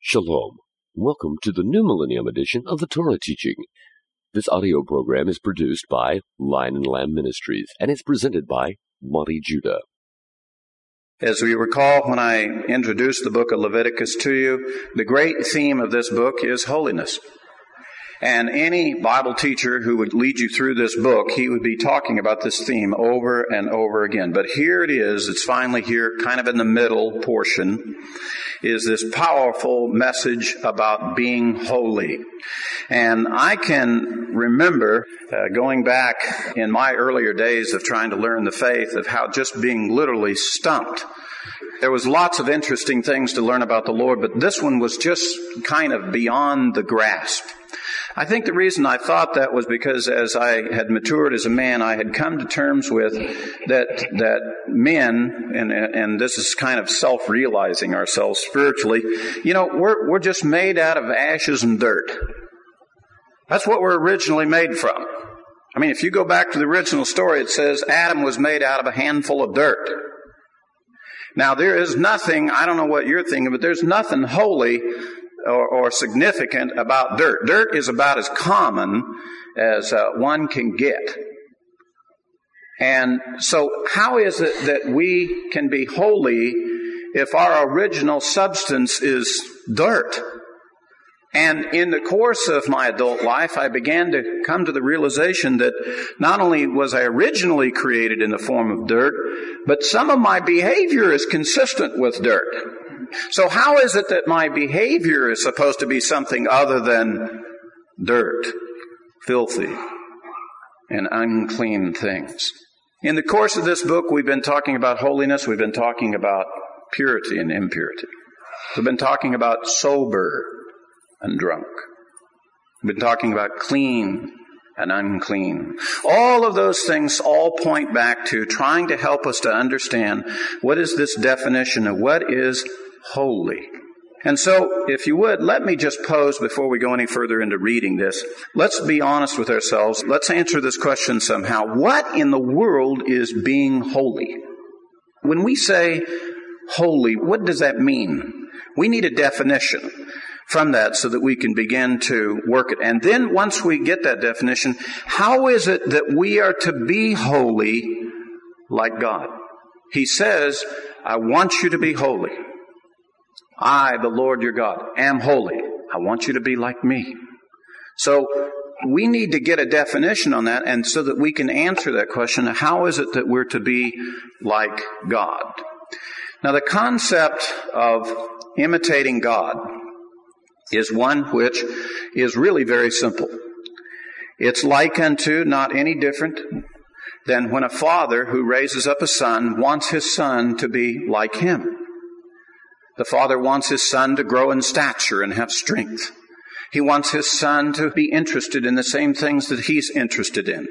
Shalom. Welcome to the New Millennium edition of the Torah teaching. This audio program is produced by Lion and Lamb Ministries and is presented by Monte Judah. As we recall when I introduced the book of Leviticus to you, the great theme of this book is holiness. And any Bible teacher who would lead you through this book, he would be talking about this theme over and over again. But here it is, it's finally here, kind of in the middle portion, is this powerful message about being holy. And I can remember uh, going back in my earlier days of trying to learn the faith of how just being literally stumped there was lots of interesting things to learn about the Lord, but this one was just kind of beyond the grasp. I think the reason I thought that was because as I had matured as a man, I had come to terms with that, that men, and, and this is kind of self-realizing ourselves spiritually, you know, we're, we're just made out of ashes and dirt. That's what we're originally made from. I mean, if you go back to the original story, it says Adam was made out of a handful of dirt. Now, there is nothing, I don't know what you're thinking, but there's nothing holy or, or significant about dirt. Dirt is about as common as uh, one can get. And so, how is it that we can be holy if our original substance is dirt? And in the course of my adult life, I began to come to the realization that not only was I originally created in the form of dirt, but some of my behavior is consistent with dirt. So how is it that my behavior is supposed to be something other than dirt, filthy, and unclean things? In the course of this book, we've been talking about holiness. We've been talking about purity and impurity. We've been talking about sober and drunk. We've been talking about clean and unclean. All of those things all point back to trying to help us to understand what is this definition of what is holy. And so, if you would, let me just pose before we go any further into reading this. Let's be honest with ourselves. Let's answer this question somehow. What in the world is being holy? When we say holy, what does that mean? We need a definition from that so that we can begin to work it. And then once we get that definition, how is it that we are to be holy like God? He says, I want you to be holy. I, the Lord your God, am holy. I want you to be like me. So we need to get a definition on that and so that we can answer that question, how is it that we're to be like God? Now the concept of imitating God is one which is really very simple. It's like unto not any different than when a father who raises up a son wants his son to be like him. The father wants his son to grow in stature and have strength. He wants his son to be interested in the same things that he's interested in.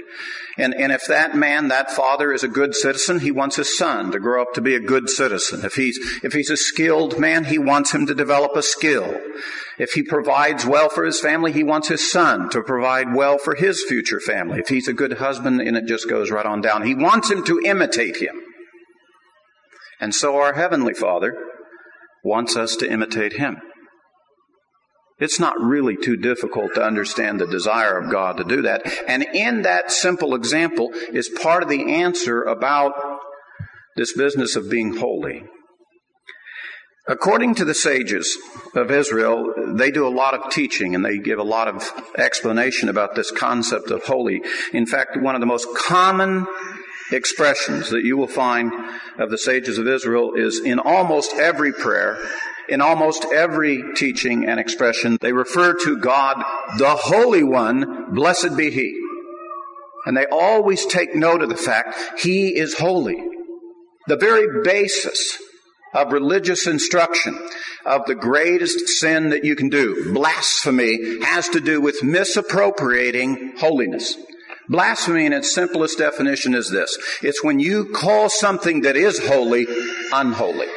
And, and if that man, that father is a good citizen, he wants his son to grow up to be a good citizen. If he's, if he's a skilled man, he wants him to develop a skill. If he provides well for his family, he wants his son to provide well for his future family. If he's a good husband, and it just goes right on down. He wants him to imitate him. And so our Heavenly Father wants us to imitate him. It's not really too difficult to understand the desire of God to do that. And in that simple example is part of the answer about this business of being holy. According to the sages of Israel, they do a lot of teaching and they give a lot of explanation about this concept of holy. In fact, one of the most common expressions that you will find of the sages of Israel is in almost every prayer in almost every teaching and expression, they refer to God, the Holy One, blessed be He. And they always take note of the fact He is holy. The very basis of religious instruction, of the greatest sin that you can do, blasphemy, has to do with misappropriating holiness. Blasphemy in its simplest definition is this. It's when you call something that is holy, unholy.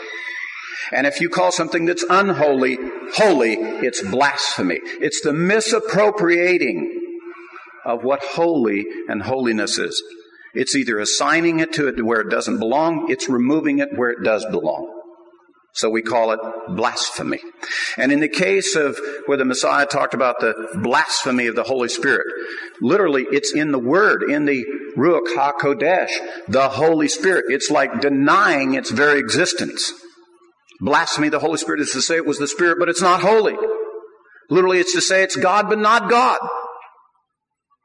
And if you call something that's unholy, holy, it's blasphemy. It's the misappropriating of what holy and holiness is. It's either assigning it to it where it doesn't belong, it's removing it where it does belong. So we call it blasphemy. And in the case of where the Messiah talked about the blasphemy of the Holy Spirit, literally it's in the word, in the Ruach HaKodesh, the Holy Spirit. It's like denying its very existence. Blasphemy the Holy Spirit is to say it was the Spirit, but it's not holy. Literally it's to say it's God, but not God.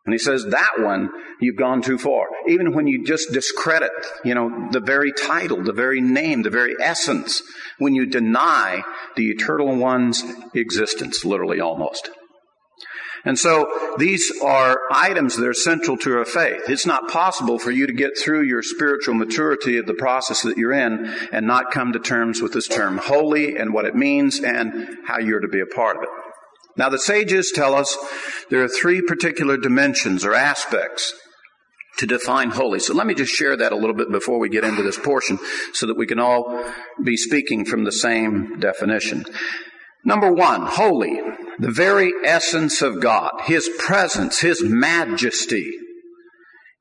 And he says, that one, you've gone too far. Even when you just discredit, you know, the very title, the very name, the very essence, when you deny the eternal one's existence, literally almost. And so these are items that are central to our faith. It's not possible for you to get through your spiritual maturity of the process that you're in and not come to terms with this term holy and what it means and how you're to be a part of it. Now, the sages tell us there are three particular dimensions or aspects to define holy. So let me just share that a little bit before we get into this portion so that we can all be speaking from the same definition. Number one, holy, the very essence of God, His presence, His majesty,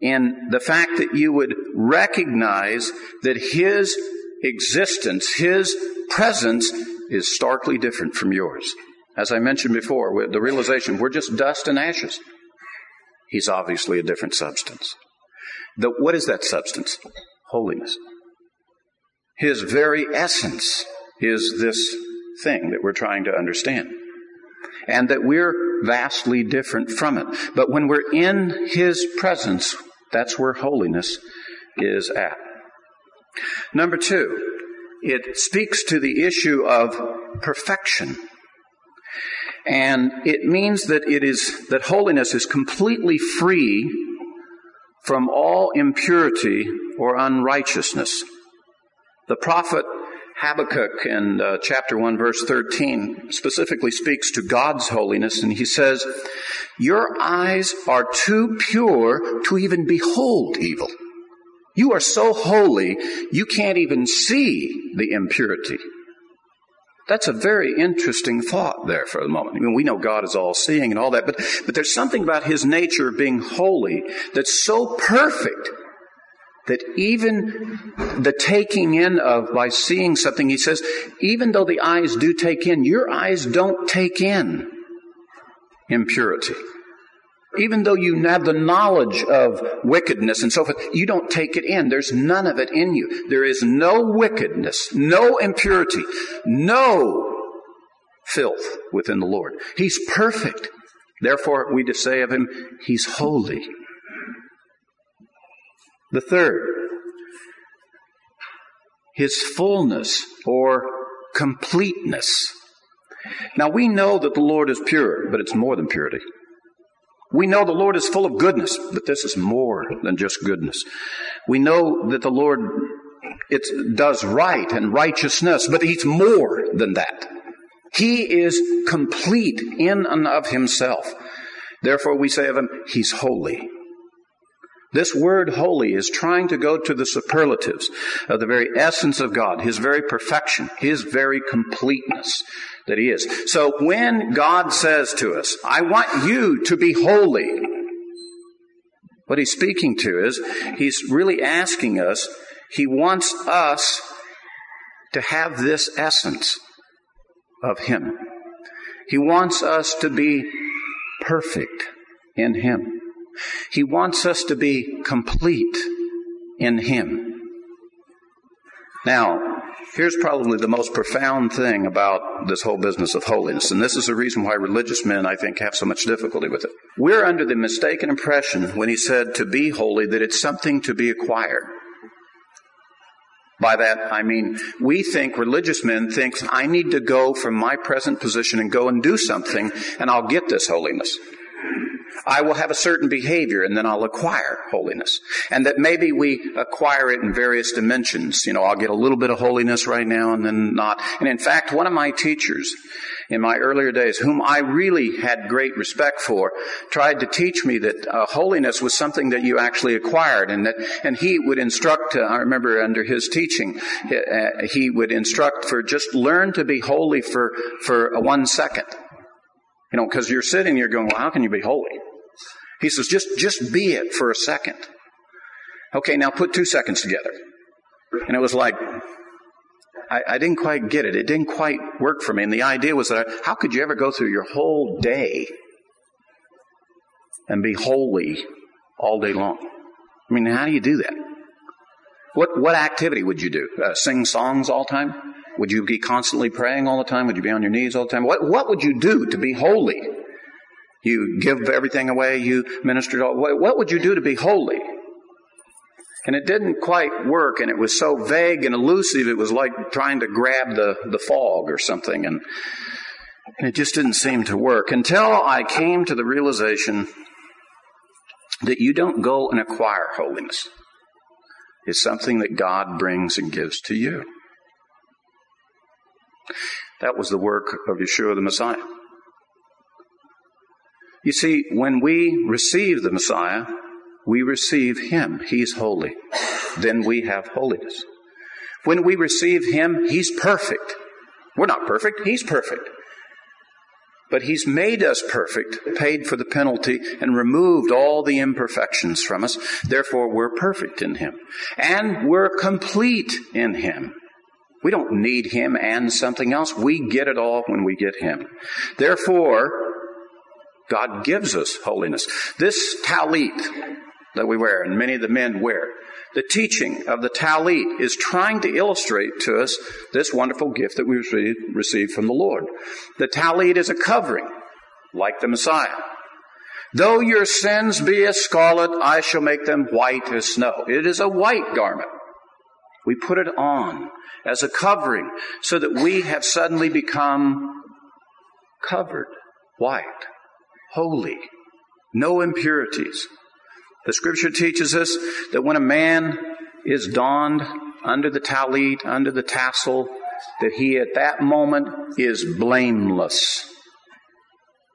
in the fact that you would recognize that His existence, His presence is starkly different from yours. As I mentioned before, the realization we're just dust and ashes. He's obviously a different substance. The, what is that substance? Holiness. His very essence is this thing that we're trying to understand. And that we're vastly different from it. But when we're in His presence, that's where holiness is at. Number two, it speaks to the issue of perfection. And it means that it is, that holiness is completely free from all impurity or unrighteousness. The prophet Habakkuk in uh, chapter 1 verse 13 specifically speaks to God's holiness and he says, Your eyes are too pure to even behold evil. You are so holy, you can't even see the impurity. That's a very interesting thought there for the moment. I mean, we know God is all seeing and all that, but, but there's something about His nature being holy that's so perfect that even the taking in of, by seeing something, He says, even though the eyes do take in, your eyes don't take in impurity even though you have the knowledge of wickedness and so forth, you don't take it in. There's none of it in you. There is no wickedness, no impurity, no filth within the Lord. He's perfect. Therefore, we just say of him, He's holy. The third, His fullness or completeness. Now we know that the Lord is pure, but it's more than purity. We know the Lord is full of goodness, but this is more than just goodness. We know that the Lord it does right and righteousness, but He's more than that. He is complete in and of Himself. Therefore, we say of Him, He's holy. This word holy is trying to go to the superlatives of the very essence of God, His very perfection, His very completeness that He is. So when God says to us, I want you to be holy, what He's speaking to is, He's really asking us, He wants us to have this essence of Him. He wants us to be perfect in Him. He wants us to be complete in Him. Now, here's probably the most profound thing about this whole business of holiness, and this is the reason why religious men, I think, have so much difficulty with it. We're under the mistaken impression when he said to be holy that it's something to be acquired. By that, I mean, we think, religious men think, I need to go from my present position and go and do something, and I'll get this holiness. I will have a certain behavior and then I'll acquire holiness. And that maybe we acquire it in various dimensions. You know, I'll get a little bit of holiness right now and then not. And in fact, one of my teachers in my earlier days, whom I really had great respect for, tried to teach me that uh, holiness was something that you actually acquired and that, and he would instruct, uh, I remember under his teaching, uh, he would instruct for just learn to be holy for, for one second. You know, because you're sitting here going, well, how can you be holy? He says, just, just be it for a second. Okay, now put two seconds together. And it was like, I, I didn't quite get it. It didn't quite work for me. And the idea was that I, how could you ever go through your whole day and be holy all day long? I mean, how do you do that? What, what activity would you do? Uh, sing songs all the time? Would you be constantly praying all the time? Would you be on your knees all the time? What, what would you do to be holy? You give everything away, you ministered all, what, what would you do to be holy? And it didn't quite work, and it was so vague and elusive, it was like trying to grab the, the fog or something, and, and it just didn't seem to work until I came to the realization that you don't go and acquire holiness. It's something that God brings and gives to you. That was the work of Yeshua the Messiah. You see, when we receive the Messiah, we receive Him. He's holy. Then we have holiness. When we receive Him, He's perfect. We're not perfect. He's perfect. But He's made us perfect, paid for the penalty, and removed all the imperfections from us. Therefore, we're perfect in Him. And we're complete in Him. We don't need Him and something else. We get it all when we get Him. Therefore, God gives us holiness. This talit that we wear, and many of the men wear, the teaching of the talit is trying to illustrate to us this wonderful gift that we received from the Lord. The talit is a covering, like the Messiah. Though your sins be as scarlet, I shall make them white as snow. It is a white garment. We put it on as a covering so that we have suddenly become covered, white, holy, no impurities. The scripture teaches us that when a man is donned under the talit, under the tassel, that he at that moment is blameless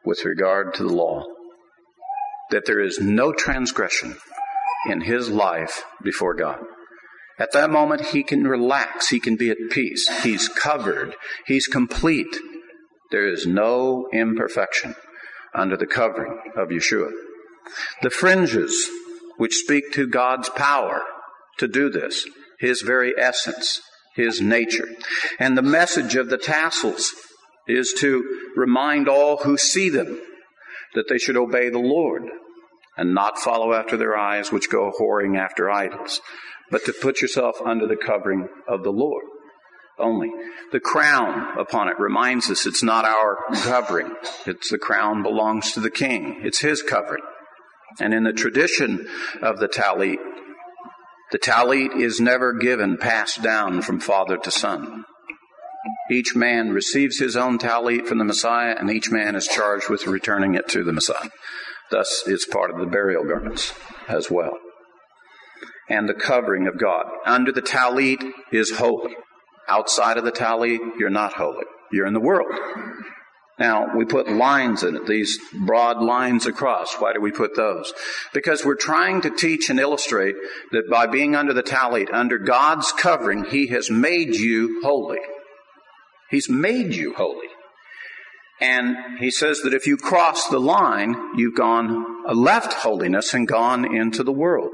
with regard to the law. That there is no transgression in his life before God. At that moment, he can relax. He can be at peace. He's covered. He's complete. There is no imperfection under the covering of Yeshua. The fringes, which speak to God's power to do this, His very essence, His nature. And the message of the tassels is to remind all who see them that they should obey the Lord and not follow after their eyes which go whoring after idols but to put yourself under the covering of the Lord only. The crown upon it reminds us it's not our covering. It's the crown belongs to the king. It's his covering. And in the tradition of the talit, the talit is never given, passed down from father to son. Each man receives his own talit from the Messiah, and each man is charged with returning it to the Messiah. Thus, it's part of the burial garments as well and the covering of God. Under the talit is holy. Outside of the talit, you're not holy. You're in the world. Now, we put lines in it, these broad lines across. Why do we put those? Because we're trying to teach and illustrate that by being under the talit, under God's covering, He has made you holy. He's made you holy. And He says that if you cross the line, you've gone, left holiness and gone into the world.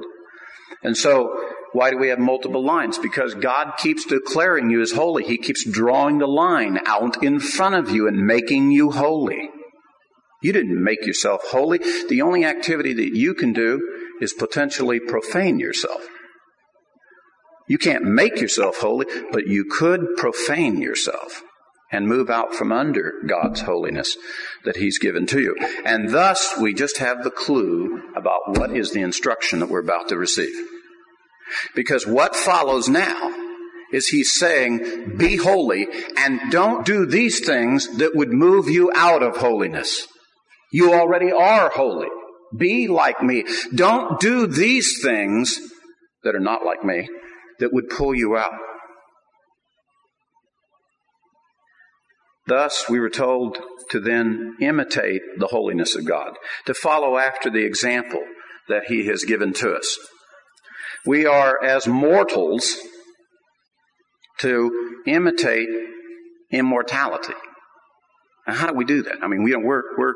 And so, why do we have multiple lines? Because God keeps declaring you as holy. He keeps drawing the line out in front of you and making you holy. You didn't make yourself holy. The only activity that you can do is potentially profane yourself. You can't make yourself holy, but you could profane yourself and move out from under God's holiness that He's given to you. And thus, we just have the clue about what is the instruction that we're about to receive. Because what follows now is he's saying, be holy and don't do these things that would move you out of holiness. You already are holy. Be like me. Don't do these things that are not like me that would pull you out. Thus, we were told to then imitate the holiness of God, to follow after the example that He has given to us. We are as mortals to imitate immortality. Now, how do we do that? I mean, we, we're, we're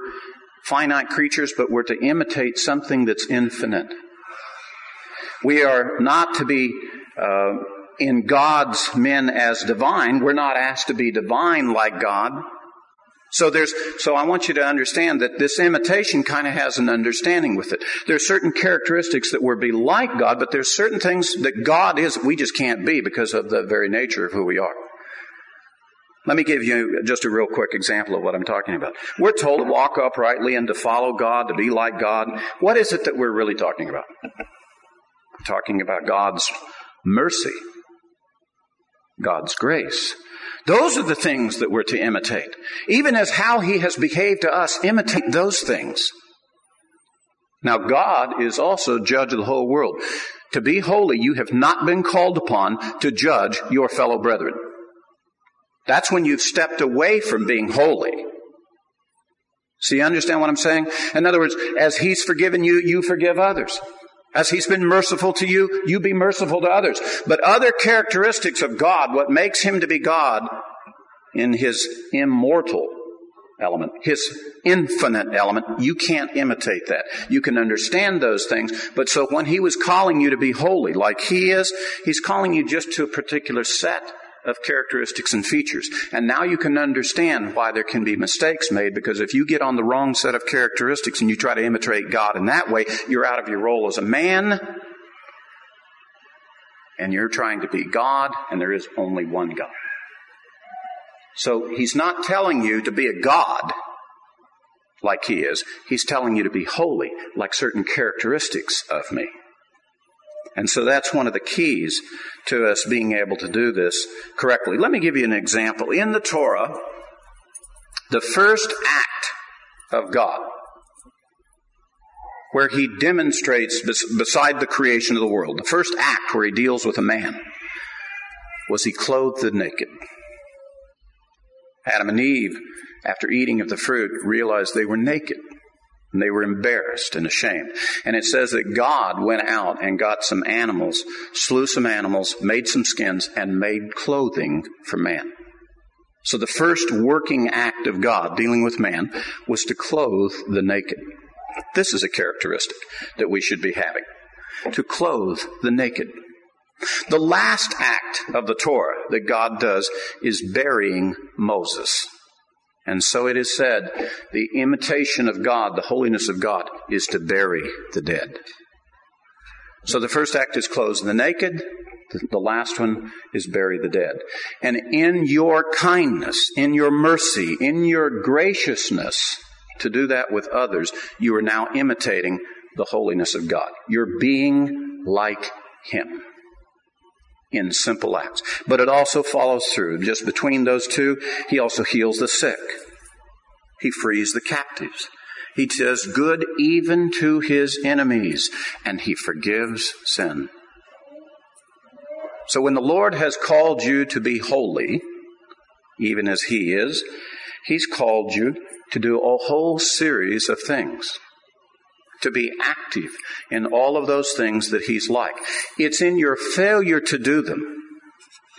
finite creatures, but we're to imitate something that's infinite. We are not to be uh, in God's men as divine. We're not asked to be divine like God. So there's, so I want you to understand that this imitation kind of has an understanding with it. There are certain characteristics that we're be like God, but there's certain things that God is we just can't be because of the very nature of who we are. Let me give you just a real quick example of what I'm talking about. We're told to walk uprightly and to follow God, to be like God. What is it that we're really talking about? We're talking about God's mercy, God's grace. Those are the things that we're to imitate. Even as how He has behaved to us, imitate those things. Now, God is also judge of the whole world. To be holy, you have not been called upon to judge your fellow brethren. That's when you've stepped away from being holy. So you understand what I'm saying? In other words, as He's forgiven you, you forgive others. As He's been merciful to you, you be merciful to others. But other characteristics of God, what makes Him to be God in His immortal element, His infinite element, you can't imitate that. You can understand those things, but so when He was calling you to be holy like He is, He's calling you just to a particular set of characteristics and features. And now you can understand why there can be mistakes made because if you get on the wrong set of characteristics and you try to imitate God in that way, you're out of your role as a man and you're trying to be God and there is only one God. So he's not telling you to be a God like he is. He's telling you to be holy like certain characteristics of me. And so that's one of the keys to us being able to do this correctly. Let me give you an example. In the Torah, the first act of God, where he demonstrates beside the creation of the world, the first act where he deals with a man, was he clothed the naked. Adam and Eve, after eating of the fruit, realized they were naked. And they were embarrassed and ashamed. And it says that God went out and got some animals, slew some animals, made some skins, and made clothing for man. So the first working act of God dealing with man was to clothe the naked. This is a characteristic that we should be having. To clothe the naked. The last act of the Torah that God does is burying Moses. And so it is said, the imitation of God, the holiness of God, is to bury the dead. So the first act is clothe the naked. The last one is bury the dead. And in your kindness, in your mercy, in your graciousness to do that with others, you are now imitating the holiness of God. You're being like Him in simple acts. But it also follows through. Just between those two, he also heals the sick. He frees the captives. He does good even to his enemies, and he forgives sin. So when the Lord has called you to be holy, even as he is, he's called you to do a whole series of things to be active in all of those things that He's like. It's in your failure to do them.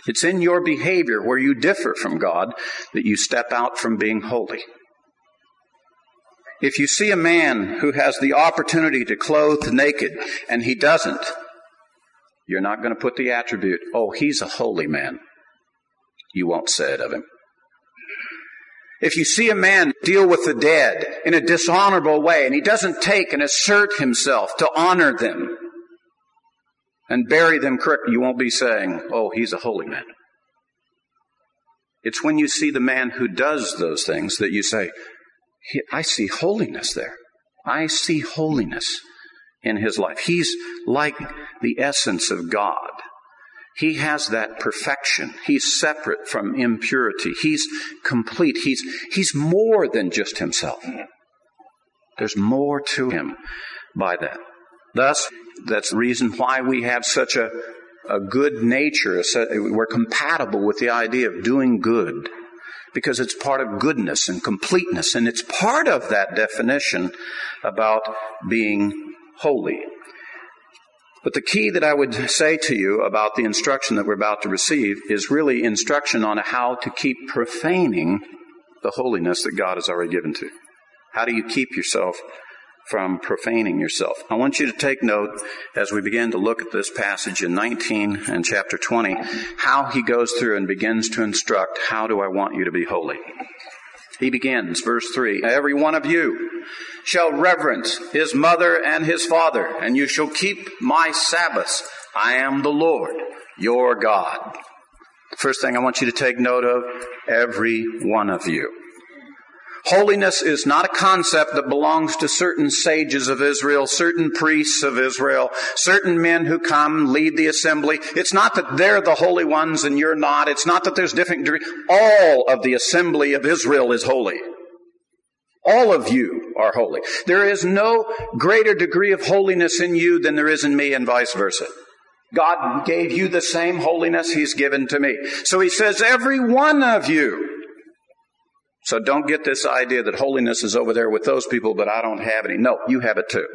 It's in your behavior where you differ from God that you step out from being holy. If you see a man who has the opportunity to clothe the naked and he doesn't, you're not going to put the attribute, oh, he's a holy man. You won't say it of him. If you see a man deal with the dead in a dishonorable way and he doesn't take and assert himself to honor them and bury them correctly, you won't be saying, oh, he's a holy man. It's when you see the man who does those things that you say, I see holiness there. I see holiness in his life. He's like the essence of God. He has that perfection. He's separate from impurity. He's complete. He's, he's more than just himself. There's more to him by that. Thus, that's the reason why we have such a, a good nature. We're compatible with the idea of doing good because it's part of goodness and completeness, and it's part of that definition about being holy. But the key that I would say to you about the instruction that we're about to receive is really instruction on how to keep profaning the holiness that God has already given to. How do you keep yourself from profaning yourself. I want you to take note as we begin to look at this passage in 19 and chapter 20, how he goes through and begins to instruct, how do I want you to be holy? He begins, verse 3 Every one of you shall reverence his mother and his father, and you shall keep my Sabbaths. I am the Lord, your God. The First thing I want you to take note of every one of you. Holiness is not a concept that belongs to certain sages of Israel, certain priests of Israel, certain men who come lead the assembly. It's not that they're the holy ones and you're not. It's not that there's different degrees. All of the assembly of Israel is holy. All of you are holy. There is no greater degree of holiness in you than there is in me and vice versa. God gave you the same holiness He's given to me. So He says, every one of you so don't get this idea that holiness is over there with those people, but I don't have any. No, you have it too.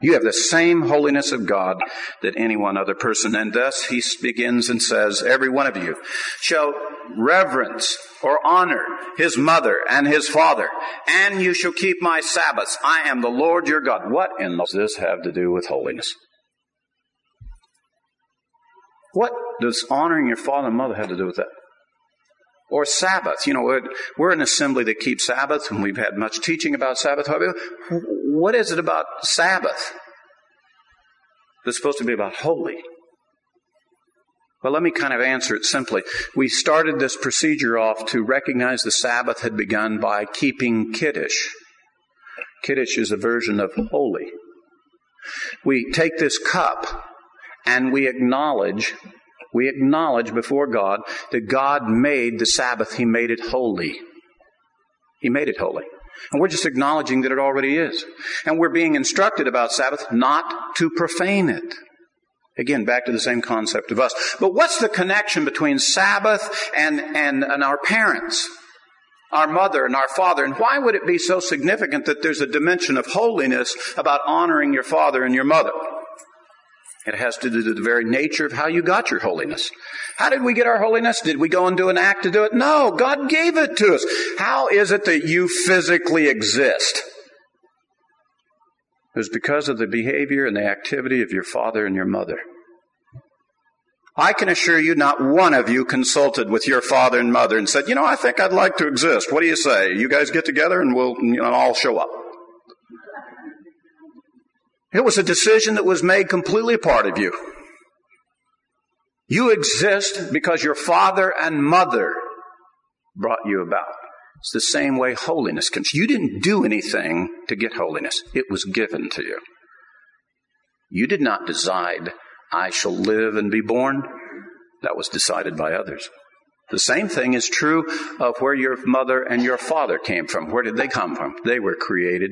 You have the same holiness of God that any one other person. And thus he begins and says, every one of you shall reverence or honor his mother and his father, and you shall keep my Sabbaths. I am the Lord your God. What in does this have to do with holiness? What does honoring your father and mother have to do with that? Or Sabbath. You know, we're, an assembly that keeps Sabbath, and we've had much teaching about Sabbath. What is it about Sabbath that's supposed to be about holy? Well, let me kind of answer it simply. We started this procedure off to recognize the Sabbath had begun by keeping Kiddush. Kiddush is a version of holy. We take this cup and we acknowledge we acknowledge before God that God made the Sabbath, He made it holy. He made it holy. And we're just acknowledging that it already is. And we're being instructed about Sabbath not to profane it. Again, back to the same concept of us. But what's the connection between Sabbath and, and, and our parents? Our mother and our father. And why would it be so significant that there's a dimension of holiness about honoring your father and your mother? It has to do with the very nature of how you got your holiness. How did we get our holiness? Did we go and do an act to do it? No, God gave it to us. How is it that you physically exist? It was because of the behavior and the activity of your father and your mother. I can assure you not one of you consulted with your father and mother and said, you know, I think I'd like to exist. What do you say? You guys get together and we'll, know, I'll show up. It was a decision that was made completely part of you. You exist because your father and mother brought you about. It's the same way holiness comes. You didn't do anything to get holiness. It was given to you. You did not decide, I shall live and be born. That was decided by others. The same thing is true of where your mother and your father came from. Where did they come from? They were created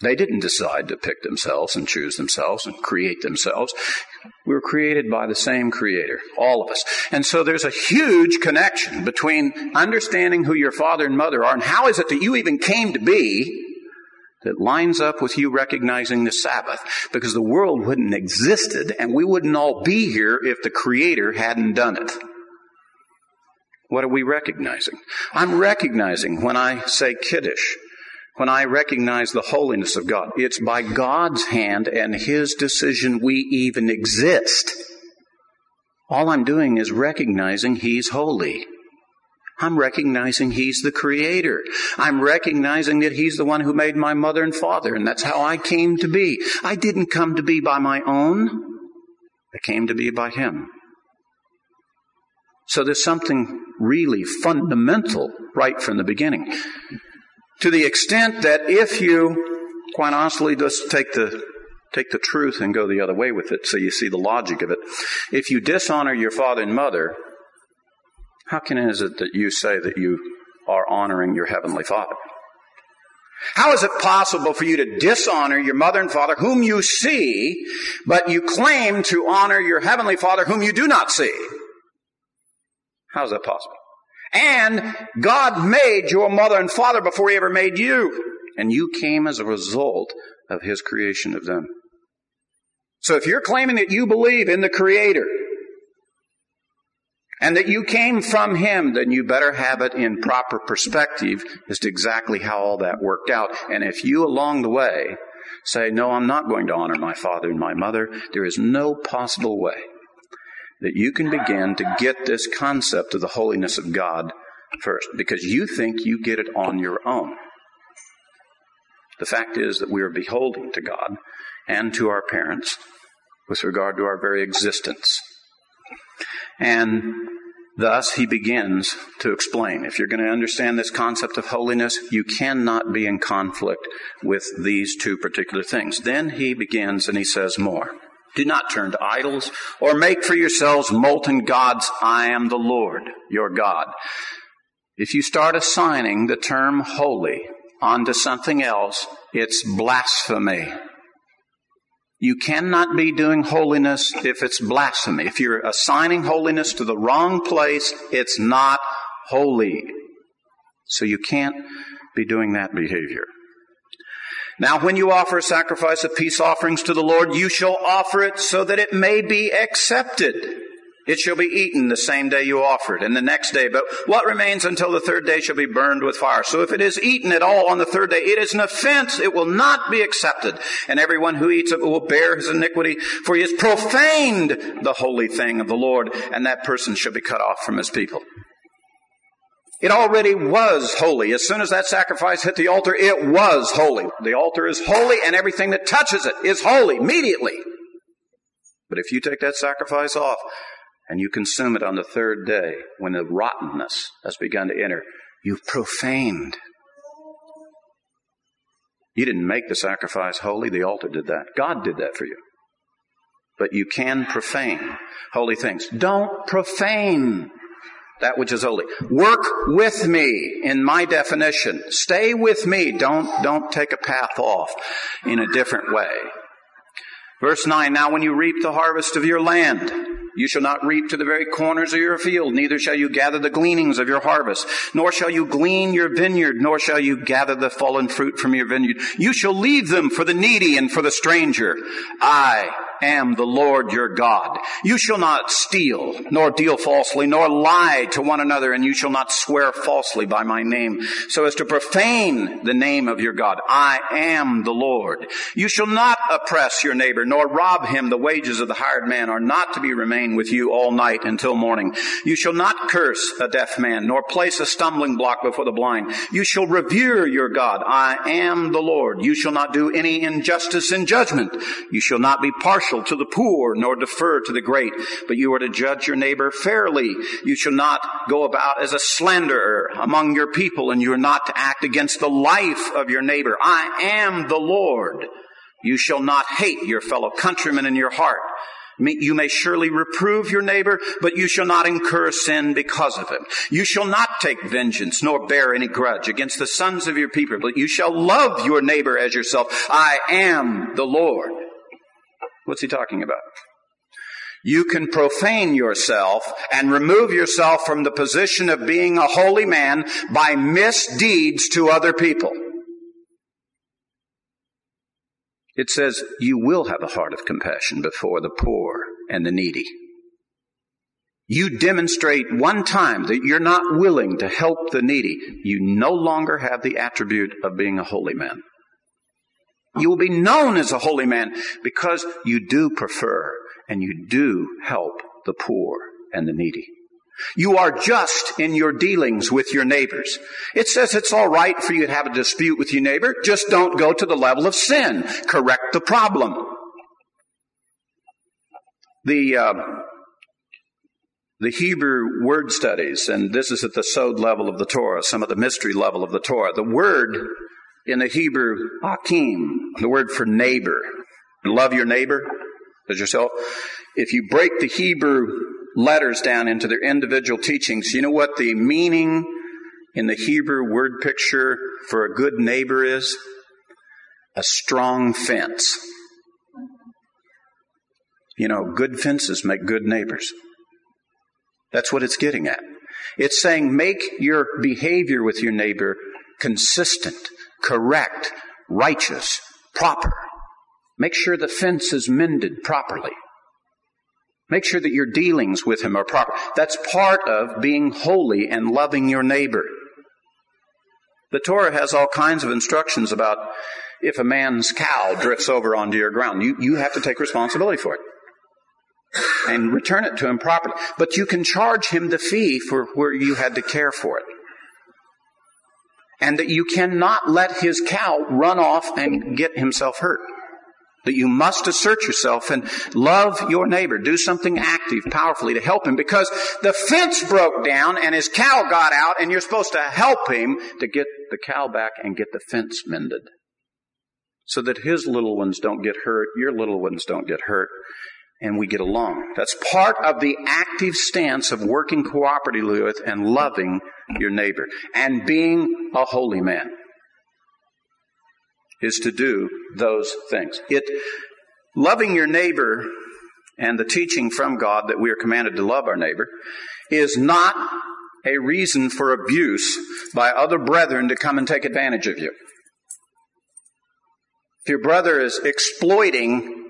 they didn't decide to pick themselves and choose themselves and create themselves. We were created by the same creator, all of us. And so there's a huge connection between understanding who your father and mother are and how is it that you even came to be that lines up with you recognizing the Sabbath because the world wouldn't have existed and we wouldn't all be here if the creator hadn't done it. What are we recognizing? I'm recognizing when I say kiddush when I recognize the holiness of God. It's by God's hand and His decision we even exist. All I'm doing is recognizing He's holy. I'm recognizing He's the Creator. I'm recognizing that He's the one who made my mother and father, and that's how I came to be. I didn't come to be by my own. I came to be by Him. So there's something really fundamental right from the beginning. To the extent that if you, quite honestly, just take the take the truth and go the other way with it so you see the logic of it. If you dishonor your father and mother, how can is it that you say that you are honoring your heavenly father? How is it possible for you to dishonor your mother and father whom you see, but you claim to honor your heavenly father whom you do not see? How is that possible? And God made your mother and father before He ever made you. And you came as a result of His creation of them. So if you're claiming that you believe in the Creator, and that you came from him, then you better have it in proper perspective as to exactly how all that worked out. And if you along the way say, no, I'm not going to honor my father and my mother, there is no possible way that you can begin to get this concept of the holiness of God first because you think you get it on your own. The fact is that we are beholding to God and to our parents with regard to our very existence. And thus he begins to explain. If you're going to understand this concept of holiness, you cannot be in conflict with these two particular things. Then he begins and he says more. Do not turn to idols or make for yourselves molten gods. I am the Lord, your God. If you start assigning the term holy onto something else, it's blasphemy. You cannot be doing holiness if it's blasphemy. If you're assigning holiness to the wrong place, it's not holy. So you can't be doing that behavior. Now, when you offer a sacrifice of peace offerings to the Lord, you shall offer it so that it may be accepted. It shall be eaten the same day you offer it, and the next day. But what remains until the third day shall be burned with fire. So if it is eaten at all on the third day, it is an offense. It will not be accepted. And everyone who eats of it will bear his iniquity, for he has profaned the holy thing of the Lord, and that person shall be cut off from his people. It already was holy. As soon as that sacrifice hit the altar, it was holy. The altar is holy, and everything that touches it is holy immediately. But if you take that sacrifice off, and you consume it on the third day when the rottenness has begun to enter, you've profaned. You didn't make the sacrifice holy, the altar did that. God did that for you. But you can profane holy things. Don't profane that which is holy. Work with me in my definition. Stay with me. Don't, don't take a path off in a different way. Verse 9, now when you reap the harvest of your land, you shall not reap to the very corners of your field, neither shall you gather the gleanings of your harvest, nor shall you glean your vineyard, nor shall you gather the fallen fruit from your vineyard. You shall leave them for the needy and for the stranger. I am the Lord your God. You shall not steal, nor deal falsely, nor lie to one another, and you shall not swear falsely by my name, so as to profane the name of your God. I am the Lord. You shall not oppress your neighbor, nor rob him. The wages of the hired man are not to be remain with you all night until morning. You shall not curse a deaf man, nor place a stumbling block before the blind. You shall revere your God. I am the Lord. You shall not do any injustice in judgment. You shall not be partial partial to the poor, nor defer to the great, but you are to judge your neighbor fairly. You shall not go about as a slanderer among your people, and you are not to act against the life of your neighbor. I am the Lord. You shall not hate your fellow countrymen in your heart. You may surely reprove your neighbor, but you shall not incur sin because of him. You shall not take vengeance, nor bear any grudge against the sons of your people, but you shall love your neighbor as yourself. I am the Lord. What's he talking about? You can profane yourself and remove yourself from the position of being a holy man by misdeeds to other people. It says, You will have a heart of compassion before the poor and the needy. You demonstrate one time that you're not willing to help the needy. You no longer have the attribute of being a holy man. You will be known as a holy man because you do prefer and you do help the poor and the needy. You are just in your dealings with your neighbors. It says it's all right for you to have a dispute with your neighbor. Just don't go to the level of sin. Correct the problem. The, uh, the Hebrew word studies, and this is at the sod level of the Torah, some of the mystery level of the Torah. The word in the Hebrew, akim, the word for neighbor. Love your neighbor as yourself. If you break the Hebrew letters down into their individual teachings, you know what the meaning in the Hebrew word picture for a good neighbor is? A strong fence. You know, good fences make good neighbors. That's what it's getting at. It's saying make your behavior with your neighbor consistent correct, righteous, proper. Make sure the fence is mended properly. Make sure that your dealings with him are proper. That's part of being holy and loving your neighbor. The Torah has all kinds of instructions about if a man's cow drifts over onto your ground. You, you have to take responsibility for it and return it to him properly. But you can charge him the fee for where you had to care for it. And that you cannot let his cow run off and get himself hurt. That you must assert yourself and love your neighbor. Do something active, powerfully to help him because the fence broke down and his cow got out and you're supposed to help him to get the cow back and get the fence mended. So that his little ones don't get hurt, your little ones don't get hurt, and we get along. That's part of the active stance of working cooperatively with and loving your neighbor and being a holy man is to do those things. It, loving your neighbor and the teaching from God that we are commanded to love our neighbor is not a reason for abuse by other brethren to come and take advantage of you. If your brother is exploiting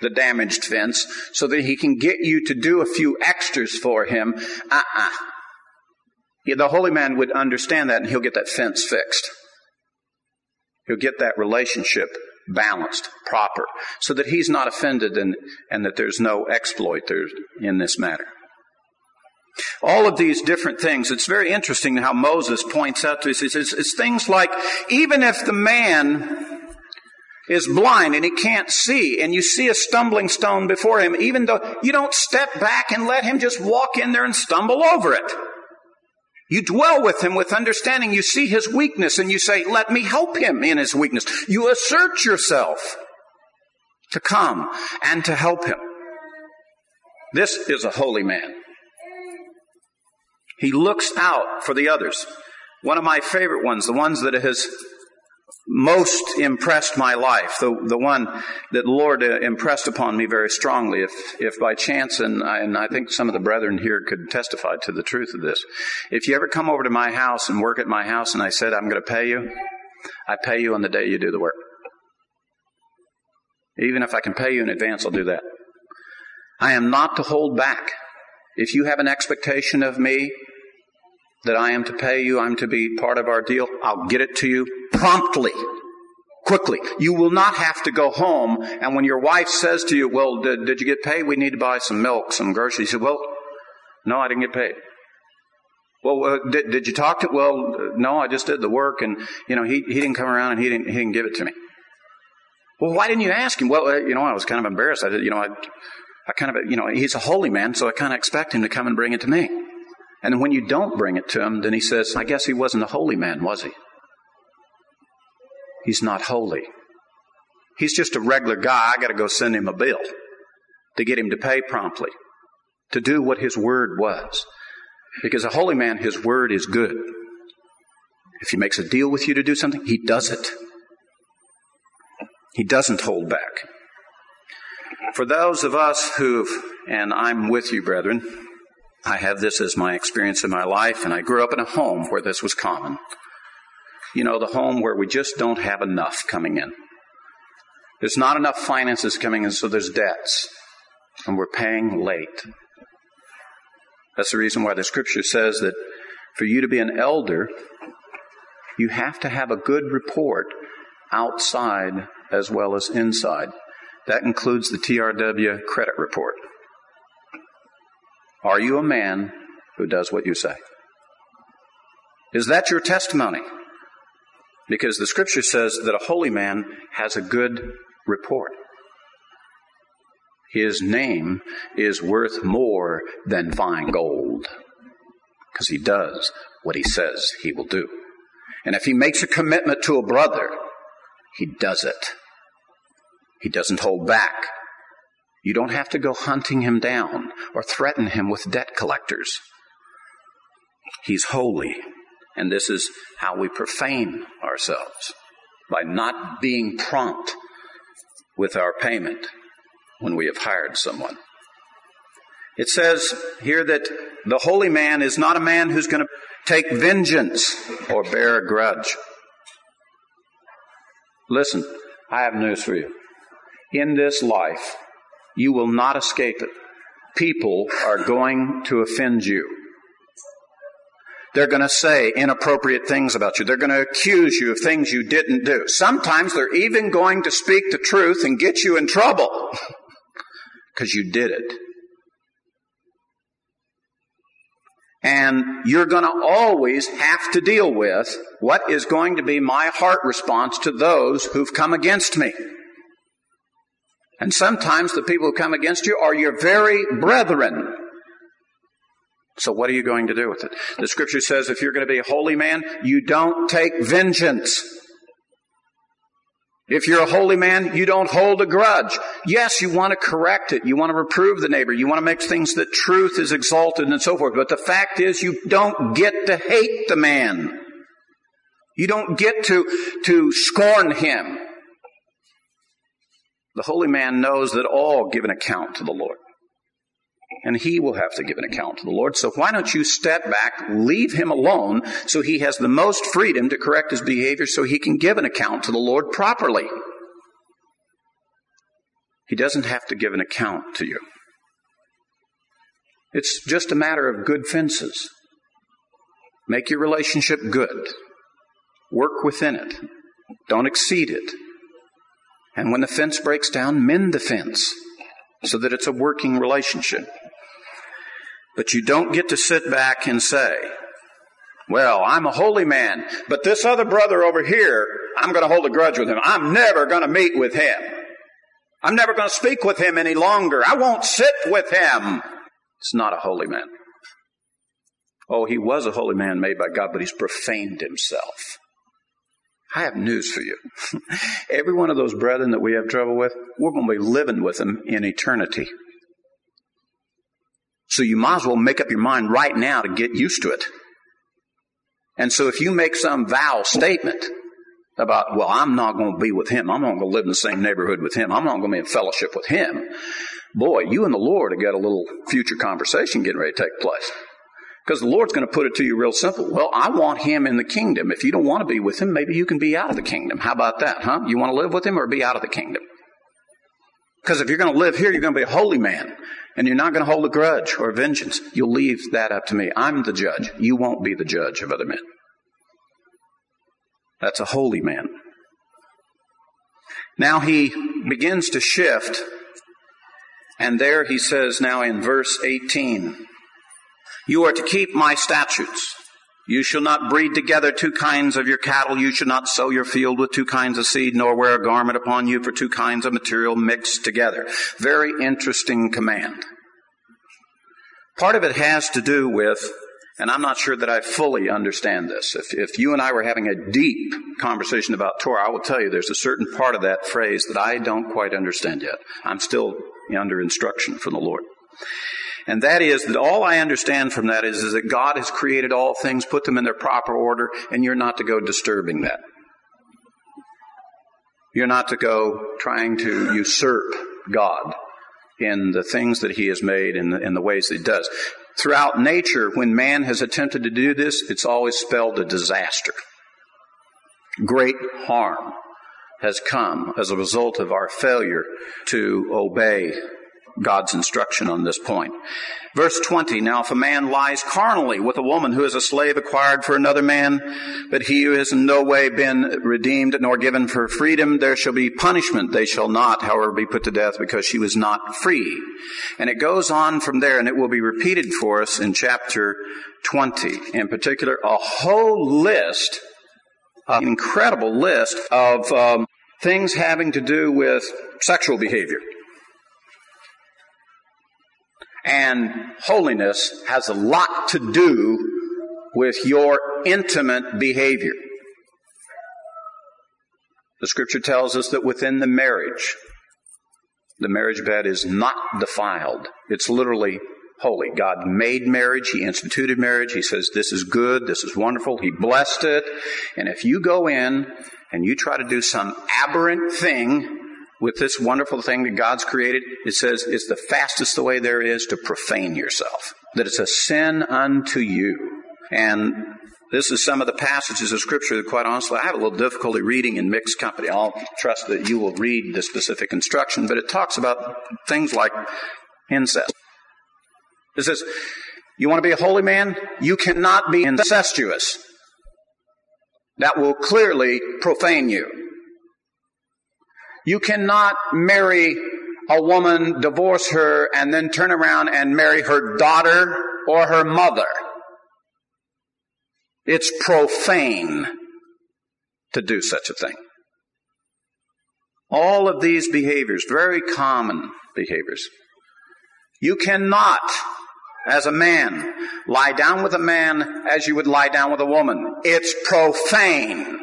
the damaged fence so that he can get you to do a few extras for him, uh-uh. Yeah, the holy man would understand that and he'll get that fence fixed. He'll get that relationship balanced, proper, so that he's not offended and, and that there's no exploit there in this matter. All of these different things, it's very interesting how Moses points out to us, it's, it's, it's things like, even if the man is blind and he can't see and you see a stumbling stone before him, even though you don't step back and let him just walk in there and stumble over it. You dwell with him with understanding. You see his weakness and you say, let me help him in his weakness. You assert yourself to come and to help him. This is a holy man. He looks out for the others. One of my favorite ones, the ones that has most impressed my life, the, the one that the Lord uh, impressed upon me very strongly, if, if by chance, and I, and I think some of the brethren here could testify to the truth of this, if you ever come over to my house and work at my house and I said, I'm going to pay you, I pay you on the day you do the work. Even if I can pay you in advance, I'll do that. I am not to hold back. If you have an expectation of me that I am to pay you, I'm to be part of our deal, I'll get it to you promptly. Quickly. You will not have to go home and when your wife says to you, well, did, did you get paid? We need to buy some milk, some groceries. You say, well, no, I didn't get paid. Well, uh, did, did you talk to, well, no, I just did the work and, you know, he, he didn't come around and he didn't, he didn't give it to me. Well, why didn't you ask him? Well, uh, you know, I was kind of embarrassed. I you know, I, I kind of, you know, he's a holy man, so I kind of expect him to come and bring it to me. And when you don't bring it to him, then he says, I guess he wasn't a holy man, was he? He's not holy. He's just a regular guy. I got to go send him a bill to get him to pay promptly, to do what his word was. Because a holy man, his word is good. If he makes a deal with you to do something, he does it. He doesn't hold back. For those of us who've, and I'm with you, brethren, I have this as my experience in my life, and I grew up in a home where this was common you know, the home where we just don't have enough coming in. There's not enough finances coming in, so there's debts, and we're paying late. That's the reason why the scripture says that for you to be an elder, you have to have a good report outside as well as inside. That includes the TRW credit report. Are you a man who does what you say? Is that your testimony? Because the scripture says that a holy man has a good report. His name is worth more than fine gold because he does what he says he will do. And if he makes a commitment to a brother, he does it. He doesn't hold back. You don't have to go hunting him down or threaten him with debt collectors. He's holy and this is how we profane ourselves by not being prompt with our payment when we have hired someone. It says here that the holy man is not a man who's going to take vengeance or bear a grudge. Listen, I have news for you. In this life, you will not escape it. people are going to offend you. They're going to say inappropriate things about you. They're going to accuse you of things you didn't do. Sometimes they're even going to speak the truth and get you in trouble because you did it. And you're going to always have to deal with what is going to be my heart response to those who've come against me. And sometimes the people who come against you are your very brethren. So what are you going to do with it? The scripture says if you're going to be a holy man, you don't take vengeance. If you're a holy man, you don't hold a grudge. Yes, you want to correct it. You want to reprove the neighbor. You want to make things that truth is exalted and so forth. But the fact is you don't get to hate the man. You don't get to, to scorn him. The holy man knows that all give an account to the Lord and he will have to give an account to the Lord. So why don't you step back, leave him alone so he has the most freedom to correct his behavior so he can give an account to the Lord properly? He doesn't have to give an account to you. It's just a matter of good fences. Make your relationship good. Work within it. Don't exceed it. And when the fence breaks down, mend the fence so that it's a working relationship. But you don't get to sit back and say, well, I'm a holy man, but this other brother over here, I'm going to hold a grudge with him. I'm never going to meet with him. I'm never going to speak with him any longer. I won't sit with him. It's not a holy man. Oh, he was a holy man made by God, but he's profaned himself. I have news for you. Every one of those brethren that we have trouble with, we're going to be living with them in eternity. So you might as well make up your mind right now to get used to it. And so if you make some vow statement about, well, I'm not going to be with him. I'm not going to live in the same neighborhood with him. I'm not going to be in fellowship with him. Boy, you and the Lord have got a little future conversation getting ready to take place. Because the Lord's going to put it to you real simple. Well, I want him in the kingdom. If you don't want to be with him, maybe you can be out of the kingdom. How about that, huh? You want to live with him or be out of the kingdom? Because if you're going to live here, you're going to be a holy man. And you're not going to hold a grudge or vengeance. You'll leave that up to me. I'm the judge. You won't be the judge of other men. That's a holy man. Now he begins to shift. And there he says now in verse 18, You are to keep my statutes you shall not breed together two kinds of your cattle. You shall not sow your field with two kinds of seed, nor wear a garment upon you for two kinds of material mixed together. Very interesting command. Part of it has to do with, and I'm not sure that I fully understand this. If, if you and I were having a deep conversation about Torah, I will tell you there's a certain part of that phrase that I don't quite understand yet. I'm still under instruction from the Lord. And that is that all I understand from that is, is that God has created all things, put them in their proper order, and you're not to go disturbing that. You're not to go trying to usurp God in the things that He has made and in the ways that He does. Throughout nature, when man has attempted to do this, it's always spelled a disaster. Great harm has come as a result of our failure to obey God's instruction on this point. Verse 20, now if a man lies carnally with a woman who is a slave acquired for another man, but he who has in no way been redeemed nor given for freedom, there shall be punishment. They shall not, however, be put to death because she was not free. And it goes on from there and it will be repeated for us in chapter 20. In particular, a whole list, an incredible list of um, things having to do with sexual behavior. And holiness has a lot to do with your intimate behavior. The scripture tells us that within the marriage, the marriage bed is not defiled. It's literally holy. God made marriage. He instituted marriage. He says, this is good. This is wonderful. He blessed it. And if you go in and you try to do some aberrant thing with this wonderful thing that God's created, it says it's the fastest the way there is to profane yourself. That it's a sin unto you. And this is some of the passages of Scripture that, quite honestly, I have a little difficulty reading in mixed company. I'll trust that you will read the specific instruction, but it talks about things like incest. It says, you want to be a holy man? You cannot be incestuous. That will clearly profane you. You cannot marry a woman, divorce her, and then turn around and marry her daughter or her mother. It's profane to do such a thing. All of these behaviors, very common behaviors. You cannot, as a man, lie down with a man as you would lie down with a woman. It's profane.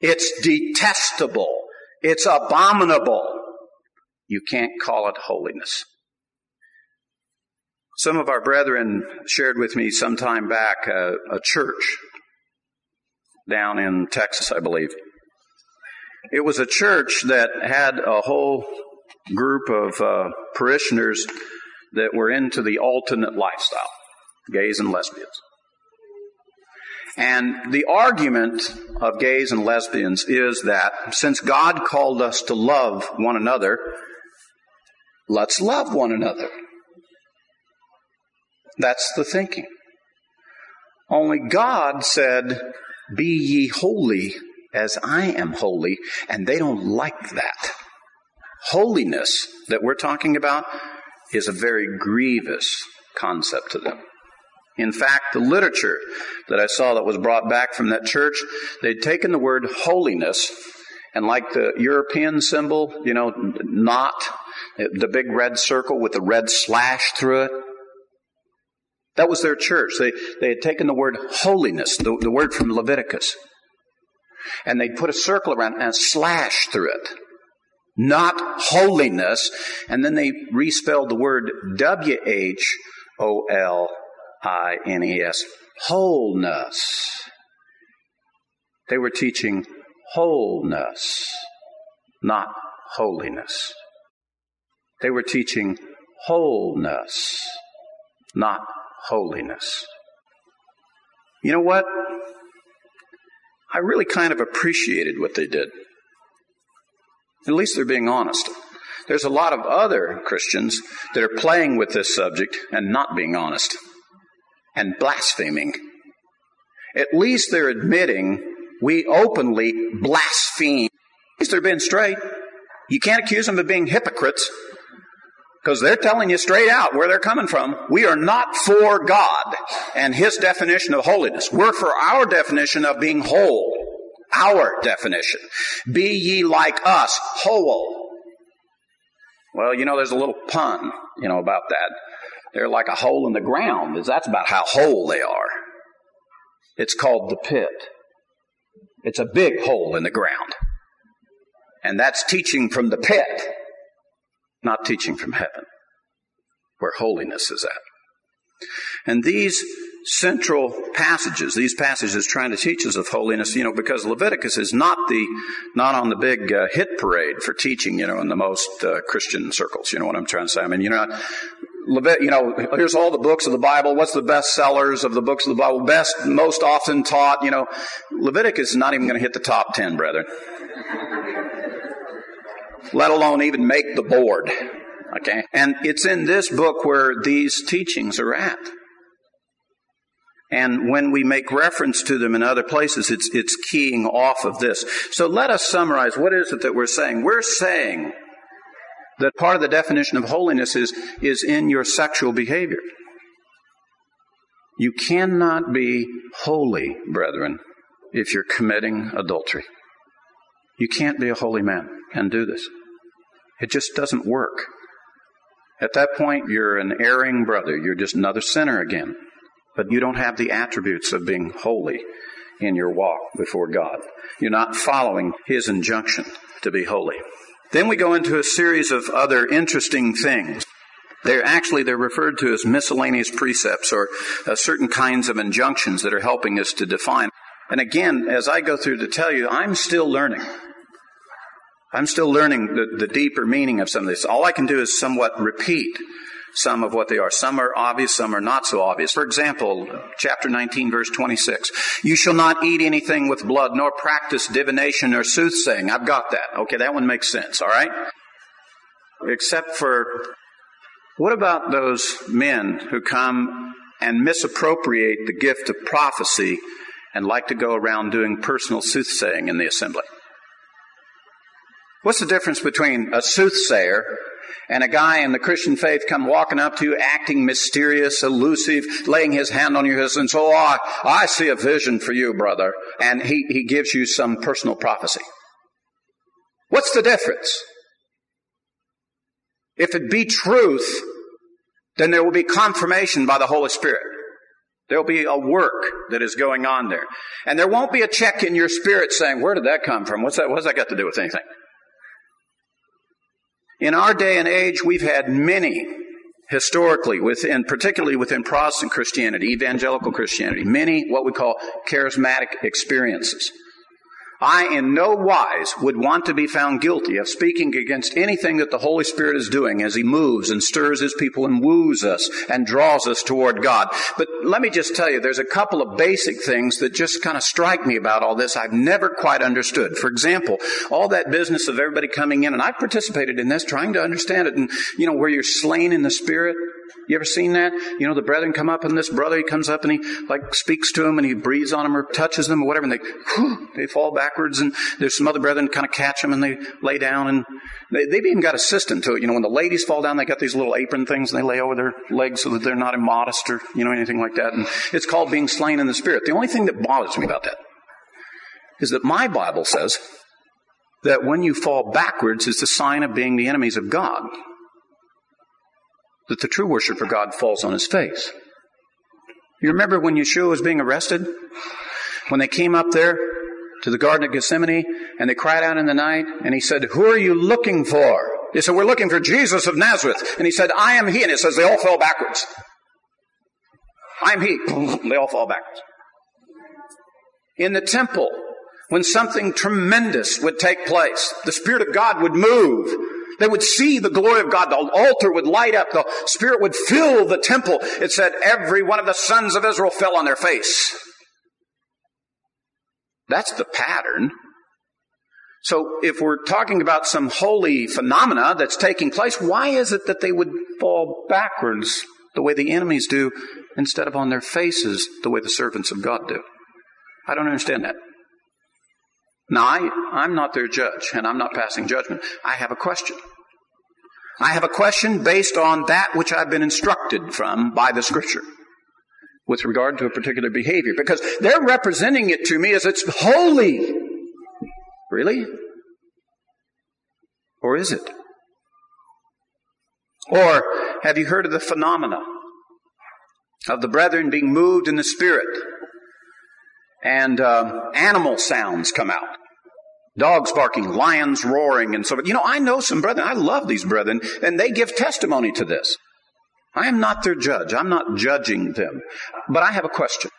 It's detestable. It's abominable. You can't call it holiness. Some of our brethren shared with me some time back a, a church down in Texas, I believe. It was a church that had a whole group of uh, parishioners that were into the alternate lifestyle, gays and lesbians. And the argument of gays and lesbians is that since God called us to love one another, let's love one another. That's the thinking. Only God said, Be ye holy as I am holy, and they don't like that. Holiness that we're talking about is a very grievous concept to them. In fact, the literature that I saw that was brought back from that church, they'd taken the word holiness and like the European symbol, you know, not the big red circle with the red slash through it. That was their church. They, they had taken the word holiness, the, the word from Leviticus, and they'd put a circle around and a slash through it. Not holiness. And then they respelled the word W H O L I N E S. Wholeness. They were teaching wholeness, not holiness. They were teaching wholeness, not holiness. You know what? I really kind of appreciated what they did. At least they're being honest. There's a lot of other Christians that are playing with this subject and not being honest and blaspheming. At least they're admitting we openly blaspheme. At least they're being straight. You can't accuse them of being hypocrites because they're telling you straight out where they're coming from. We are not for God and His definition of holiness. We're for our definition of being whole. Our definition. Be ye like us, whole. Well, you know, there's a little pun, you know, about that. They're like a hole in the ground. That's about how whole they are. It's called the pit. It's a big hole in the ground. And that's teaching from the pit, not teaching from heaven, where holiness is at. And these central passages, these passages trying to teach us of holiness, you know, because Leviticus is not the, not on the big uh, hit parade for teaching, you know, in the most uh, Christian circles. You know what I'm trying to say? I mean, you know, Levit, you know, here's all the books of the Bible. What's the best sellers of the books of the Bible? Best, most often taught, you know. Leviticus is not even going to hit the top 10, brethren. Let alone even make the board. Okay? And it's in this book where these teachings are at. And when we make reference to them in other places, it's, it's keying off of this. So let us summarize. What is it that we're saying? We're saying that part of the definition of holiness is, is in your sexual behavior. You cannot be holy, brethren, if you're committing adultery. You can't be a holy man and do this. It just doesn't work. At that point, you're an erring brother. You're just another sinner again. But you don't have the attributes of being holy in your walk before God. You're not following His injunction to be holy. Then we go into a series of other interesting things. They're actually, they're referred to as miscellaneous precepts or uh, certain kinds of injunctions that are helping us to define. And again, as I go through to tell you, I'm still learning. I'm still learning the, the deeper meaning of some of this. All I can do is somewhat repeat some of what they are. Some are obvious, some are not so obvious. For example, chapter 19, verse 26. You shall not eat anything with blood, nor practice divination or soothsaying. I've got that. Okay, that one makes sense, all right? Except for What about those men who come and misappropriate the gift of prophecy and like to go around doing personal soothsaying in the assembly? What's the difference between a soothsayer and a guy in the Christian faith come walking up to you, acting mysterious, elusive, laying his hand on your head and so, oh, I, I see a vision for you, brother. And he, he gives you some personal prophecy. What's the difference? If it be truth, then there will be confirmation by the Holy Spirit. There'll be a work that is going on there. And there won't be a check in your spirit saying, where did that come from? What's that, what's that got to do with anything? In our day and age, we've had many, historically, within, particularly within Protestant Christianity, evangelical Christianity, many what we call charismatic experiences. I in no wise would want to be found guilty of speaking against anything that the Holy Spirit is doing as He moves and stirs His people and woos us and draws us toward God. But let me just tell you, there's a couple of basic things that just kind of strike me about all this I've never quite understood. For example, all that business of everybody coming in, and I've participated in this, trying to understand it, and, you know, where you're slain in the Spirit, you ever seen that? You know, the brethren come up and this brother, he comes up and he like speaks to him and he breathes on him or touches them or whatever and they, whew, they fall backwards and there's some other brethren kind of catch them and they lay down and they, they've even got a system to it. You know, when the ladies fall down, they got these little apron things and they lay over their legs so that they're not immodest or, you know, anything like that. And it's called being slain in the spirit. The only thing that bothers me about that is that my Bible says that when you fall backwards, it's a sign of being the enemies of God that the true worshiper God falls on his face. You remember when Yeshua was being arrested? When they came up there to the Garden of Gethsemane and they cried out in the night and he said, Who are you looking for? They said, We're looking for Jesus of Nazareth. And he said, I am he. And it says they all fell backwards. I'm he. They all fall backwards. In the temple, when something tremendous would take place, the Spirit of God would move they would see the glory of God. The altar would light up. The Spirit would fill the temple. It said every one of the sons of Israel fell on their face. That's the pattern. So if we're talking about some holy phenomena that's taking place, why is it that they would fall backwards the way the enemies do instead of on their faces the way the servants of God do? I don't understand that. Now, I, I'm not their judge, and I'm not passing judgment. I have a question. I have a question based on that which I've been instructed from by the scripture with regard to a particular behavior because they're representing it to me as it's holy. Really? Or is it? Or have you heard of the phenomena of the brethren being moved in the spirit and uh, animal sounds come out? Dogs barking, lions roaring, and so forth. You know, I know some brethren, I love these brethren, and they give testimony to this. I am not their judge. I'm not judging them. But I have a question.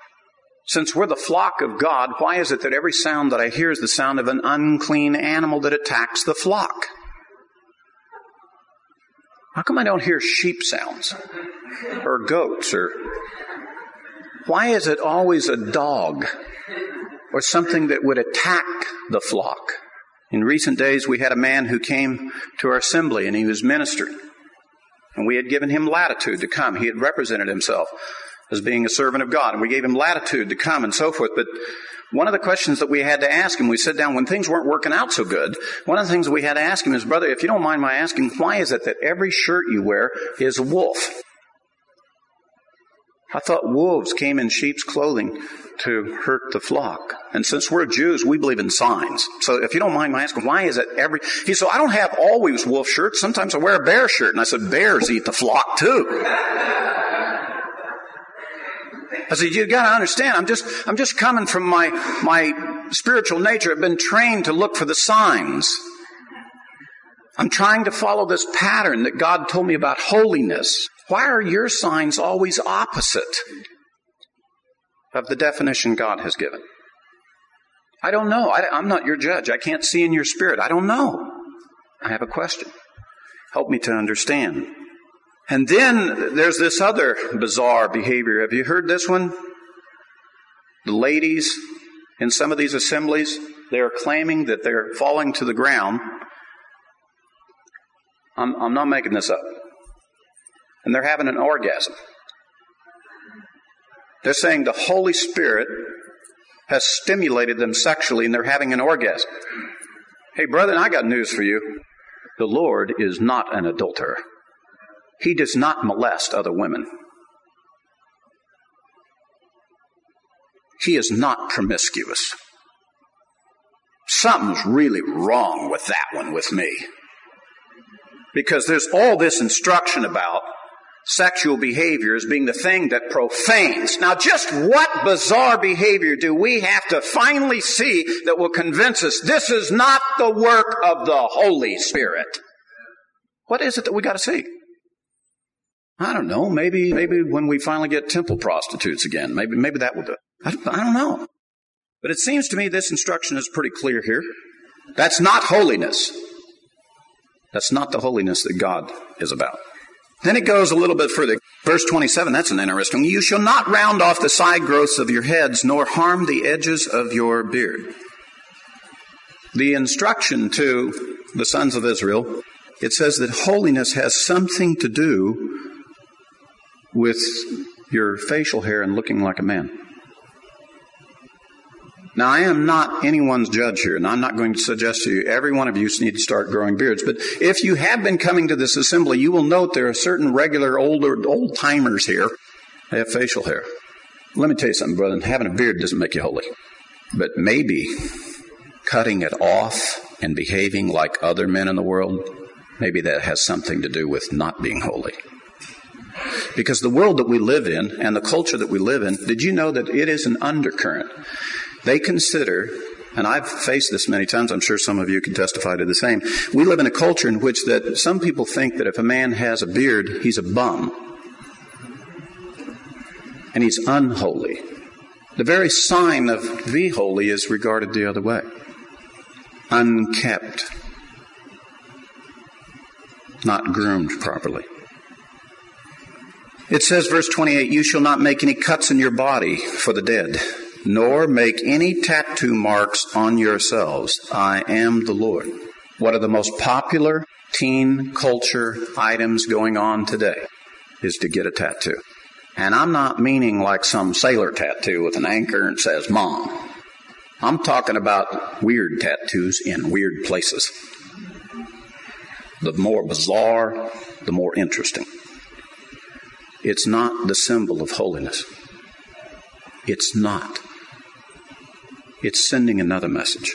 Since we're the flock of God, why is it that every sound that I hear is the sound of an unclean animal that attacks the flock? How come I don't hear sheep sounds? Or goats? Or why is it always a dog? or something that would attack the flock. In recent days, we had a man who came to our assembly and he was ministering. And we had given him latitude to come. He had represented himself as being a servant of God. And we gave him latitude to come and so forth. But one of the questions that we had to ask him, we sat down when things weren't working out so good. One of the things we had to ask him is, brother, if you don't mind my asking, why is it that every shirt you wear is a wolf? I thought wolves came in sheep's clothing to hurt the flock. And since we're Jews, we believe in signs. So if you don't mind my asking, why is it every, he said, I don't have always wolf shirts. Sometimes I wear a bear shirt. And I said, bears eat the flock too. I said, you gotta understand, I'm just, I'm just coming from my, my spiritual nature. I've been trained to look for the signs. I'm trying to follow this pattern that God told me about holiness. Why are your signs always opposite of the definition God has given? I don't know. I, am not your judge. I can't see in your spirit. I don't know. I have a question. Help me to understand. And then there's this other bizarre behavior. Have you heard this one? The ladies in some of these assemblies, they are claiming that they're falling to the ground. I'm, I'm not making this up. And they're having an orgasm. They're saying the Holy Spirit has stimulated them sexually and they're having an orgasm. Hey, brethren, I got news for you. The Lord is not an adulterer. He does not molest other women. He is not promiscuous. Something's really wrong with that one with me. Because there's all this instruction about sexual behavior as being the thing that profanes. Now, just what bizarre behavior do we have to finally see that will convince us this is not the work of the Holy Spirit? What is it that we got to see? I don't know. Maybe, maybe when we finally get temple prostitutes again, maybe, maybe that will do. I don't, I don't know. But it seems to me this instruction is pretty clear here. That's not holiness. That's not the holiness that God is about. Then it goes a little bit further. Verse 27, that's an interesting. You shall not round off the side growths of your heads, nor harm the edges of your beard. The instruction to the sons of Israel, it says that holiness has something to do with your facial hair and looking like a man. Now, I am not anyone's judge here, and I'm not going to suggest to you every one of you need to start growing beards. But if you have been coming to this assembly, you will note there are certain regular older old timers here. They have facial hair. Let me tell you something, brother. Having a beard doesn't make you holy. But maybe cutting it off and behaving like other men in the world, maybe that has something to do with not being holy. Because the world that we live in and the culture that we live in, did you know that it is an undercurrent? They consider, and I've faced this many times, I'm sure some of you can testify to the same. We live in a culture in which that some people think that if a man has a beard, he's a bum. And he's unholy. The very sign of be holy is regarded the other way. Unkept. Not groomed properly. It says, verse 28, You shall not make any cuts in your body for the dead nor make any tattoo marks on yourselves. I am the Lord. One of the most popular teen culture items going on today is to get a tattoo. And I'm not meaning like some sailor tattoo with an anchor and says mom. I'm talking about weird tattoos in weird places. The more bizarre, the more interesting. It's not the symbol of holiness. It's not. It's sending another message.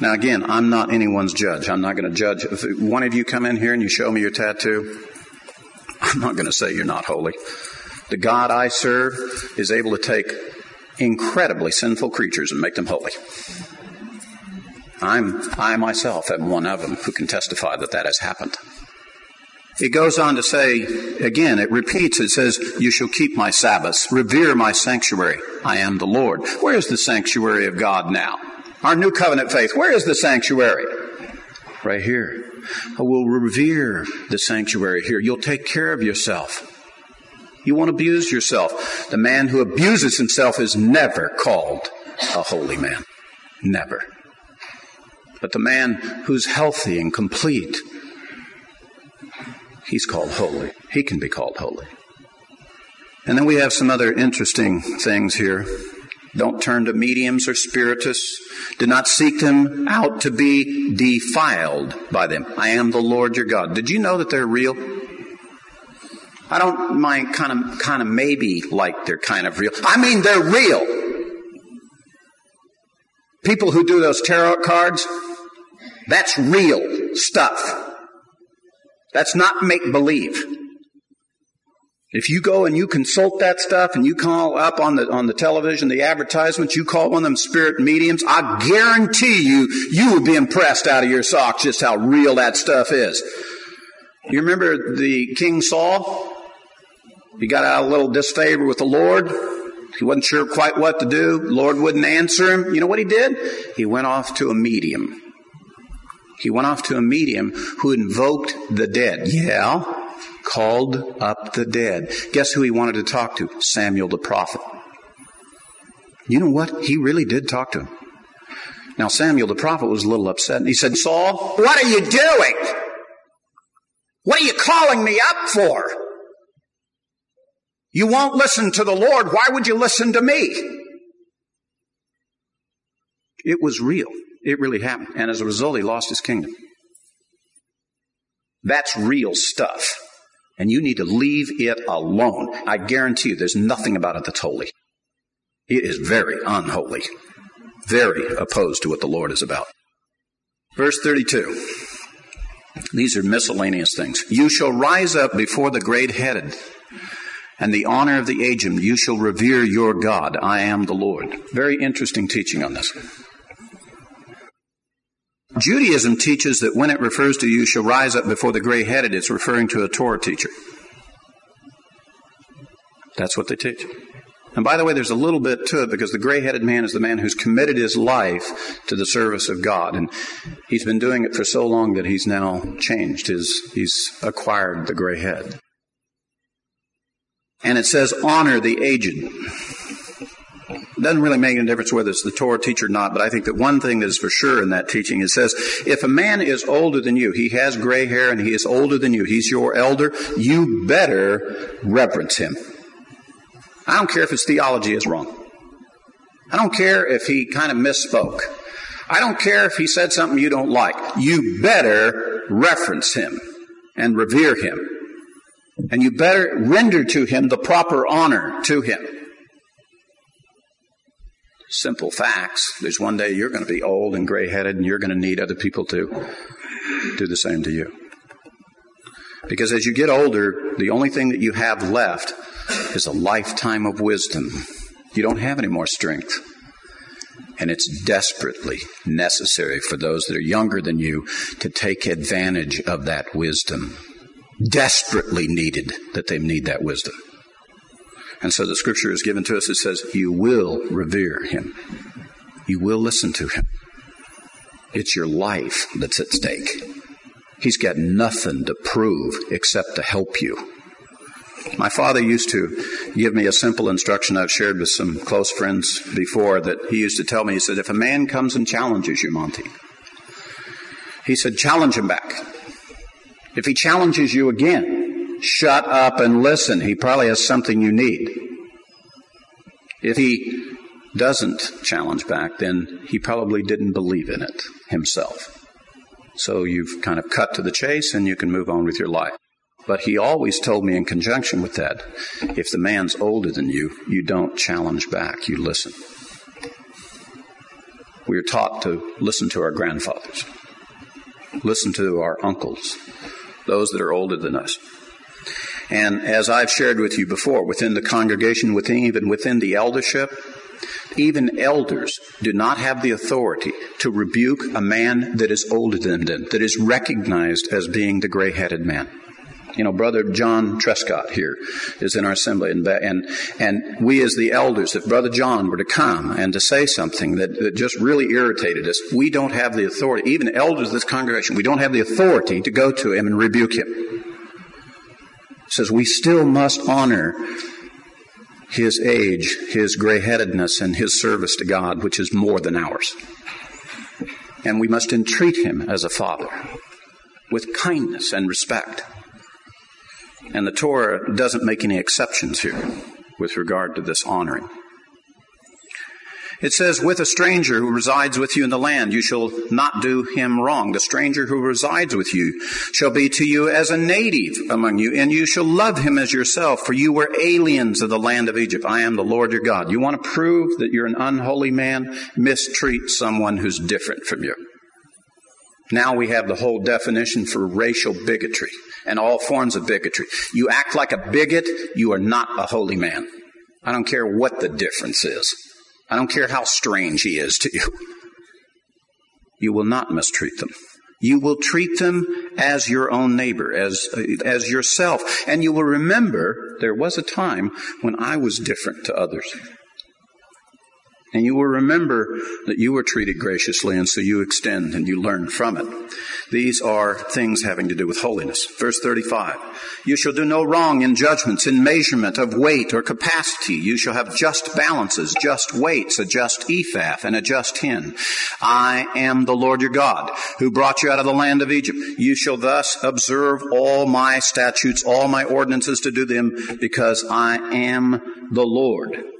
Now, again, I'm not anyone's judge. I'm not going to judge. If one of you come in here and you show me your tattoo, I'm not going to say you're not holy. The God I serve is able to take incredibly sinful creatures and make them holy. I'm, I myself am one of them who can testify that that has happened. It goes on to say, again, it repeats, it says, You shall keep my Sabbaths, revere my sanctuary. I am the Lord. Where is the sanctuary of God now? Our new covenant faith, where is the sanctuary? Right here. I will revere the sanctuary here. You'll take care of yourself. You won't abuse yourself. The man who abuses himself is never called a holy man. Never. But the man who's healthy and complete, he's called holy. He can be called holy. And then we have some other interesting things here. Don't turn to mediums or spiritists. Do not seek them out to be defiled by them. I am the Lord your God. Did you know that they're real? I don't mind kind of, kind of maybe like they're kind of real. I mean, they're real. People who do those tarot cards, that's real stuff. That's not make believe. If you go and you consult that stuff and you call up on the, on the television, the advertisements, you call one of them spirit mediums, I guarantee you, you will be impressed out of your socks just how real that stuff is. You remember the King Saul? He got out a little disfavor with the Lord. He wasn't sure quite what to do. Lord wouldn't answer him. You know what he did? He went off to a medium. He went off to a medium who invoked the dead. Yeah, called up the dead. Guess who he wanted to talk to? Samuel the prophet. You know what? He really did talk to him. Now, Samuel the prophet was a little upset and he said, Saul, what are you doing? What are you calling me up for? You won't listen to the Lord. Why would you listen to me? It was real. It really happened. And as a result, he lost his kingdom. That's real stuff. And you need to leave it alone. I guarantee you there's nothing about it that's holy. It is very unholy. Very opposed to what the Lord is about. Verse 32. These are miscellaneous things. You shall rise up before the great headed and the honor of the aged. You shall revere your God. I am the Lord. Very interesting teaching on this. Judaism teaches that when it refers to you shall rise up before the gray headed, it's referring to a Torah teacher. That's what they teach. And by the way, there's a little bit to it because the gray headed man is the man who's committed his life to the service of God. And he's been doing it for so long that he's now changed. His, he's acquired the gray head. And it says, honor the aged. Doesn't really make any difference whether it's the Torah teacher or not, but I think that one thing that is for sure in that teaching, it says, if a man is older than you, he has gray hair and he is older than you, he's your elder, you better reverence him. I don't care if his theology is wrong. I don't care if he kind of misspoke. I don't care if he said something you don't like. You better reference him and revere him. And you better render to him the proper honor to him. Simple facts. There's one day you're going to be old and gray headed and you're going to need other people to do the same to you. Because as you get older, the only thing that you have left is a lifetime of wisdom. You don't have any more strength. And it's desperately necessary for those that are younger than you to take advantage of that wisdom. Desperately needed that they need that wisdom. And so the scripture is given to us. It says, You will revere him, you will listen to him. It's your life that's at stake. He's got nothing to prove except to help you. My father used to give me a simple instruction I've shared with some close friends before that he used to tell me. He said, If a man comes and challenges you, Monte, he said, challenge him back. If he challenges you again, shut up and listen. He probably has something you need. If he doesn't challenge back, then he probably didn't believe in it himself. So you've kind of cut to the chase and you can move on with your life. But he always told me in conjunction with that if the man's older than you, you don't challenge back, you listen. We are taught to listen to our grandfathers, listen to our uncles, those that are older than us. And as I've shared with you before, within the congregation, within, even within the eldership, even elders do not have the authority to rebuke a man that is older than them, that is recognized as being the gray headed man you know, Brother John Trescott here is in our assembly, and and and we as the elders, if Brother John were to come and to say something that, that just really irritated us, we don't have the authority. Even elders of this congregation, we don't have the authority to go to him and rebuke him. Says we still must honor his age, his gray-headedness, and his service to God, which is more than ours. And we must entreat him as a father with kindness and respect. And the Torah doesn't make any exceptions here with regard to this honoring. It says, with a stranger who resides with you in the land, you shall not do him wrong. The stranger who resides with you shall be to you as a native among you, and you shall love him as yourself, for you were aliens of the land of Egypt. I am the Lord your God. You want to prove that you're an unholy man? Mistreat someone who's different from you. Now we have the whole definition for racial bigotry and all forms of bigotry. You act like a bigot, you are not a holy man. I don't care what the difference is. I don't care how strange he is to you. You will not mistreat them. You will treat them as your own neighbor, as, as yourself. And you will remember there was a time when I was different to others. And you will remember that you were treated graciously, and so you extend and you learn from it. These are things having to do with holiness. Verse 35. You shall do no wrong in judgments, in measurement of weight or capacity. You shall have just balances, just weights, a just ephah, and a just hin. I am the Lord your God, who brought you out of the land of Egypt. You shall thus observe all my statutes, all my ordinances to do them, because I am the Lord.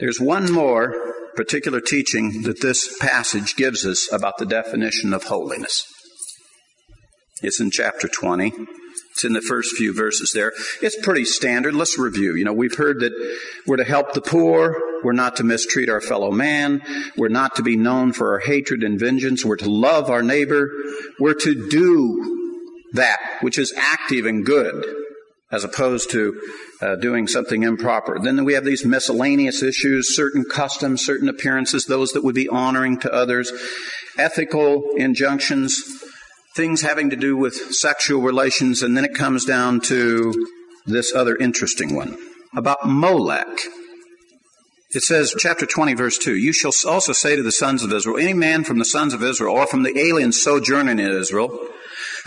There's one more particular teaching that this passage gives us about the definition of holiness. It's in chapter 20. It's in the first few verses there. It's pretty standard. Let's review. You know, we've heard that we're to help the poor. We're not to mistreat our fellow man. We're not to be known for our hatred and vengeance. We're to love our neighbor. We're to do that which is active and good as opposed to uh, doing something improper. Then we have these miscellaneous issues, certain customs, certain appearances, those that would be honoring to others, ethical injunctions, things having to do with sexual relations, and then it comes down to this other interesting one about Molech. It says, chapter 20, verse 2, You shall also say to the sons of Israel, Any man from the sons of Israel, or from the alien sojourning in Israel,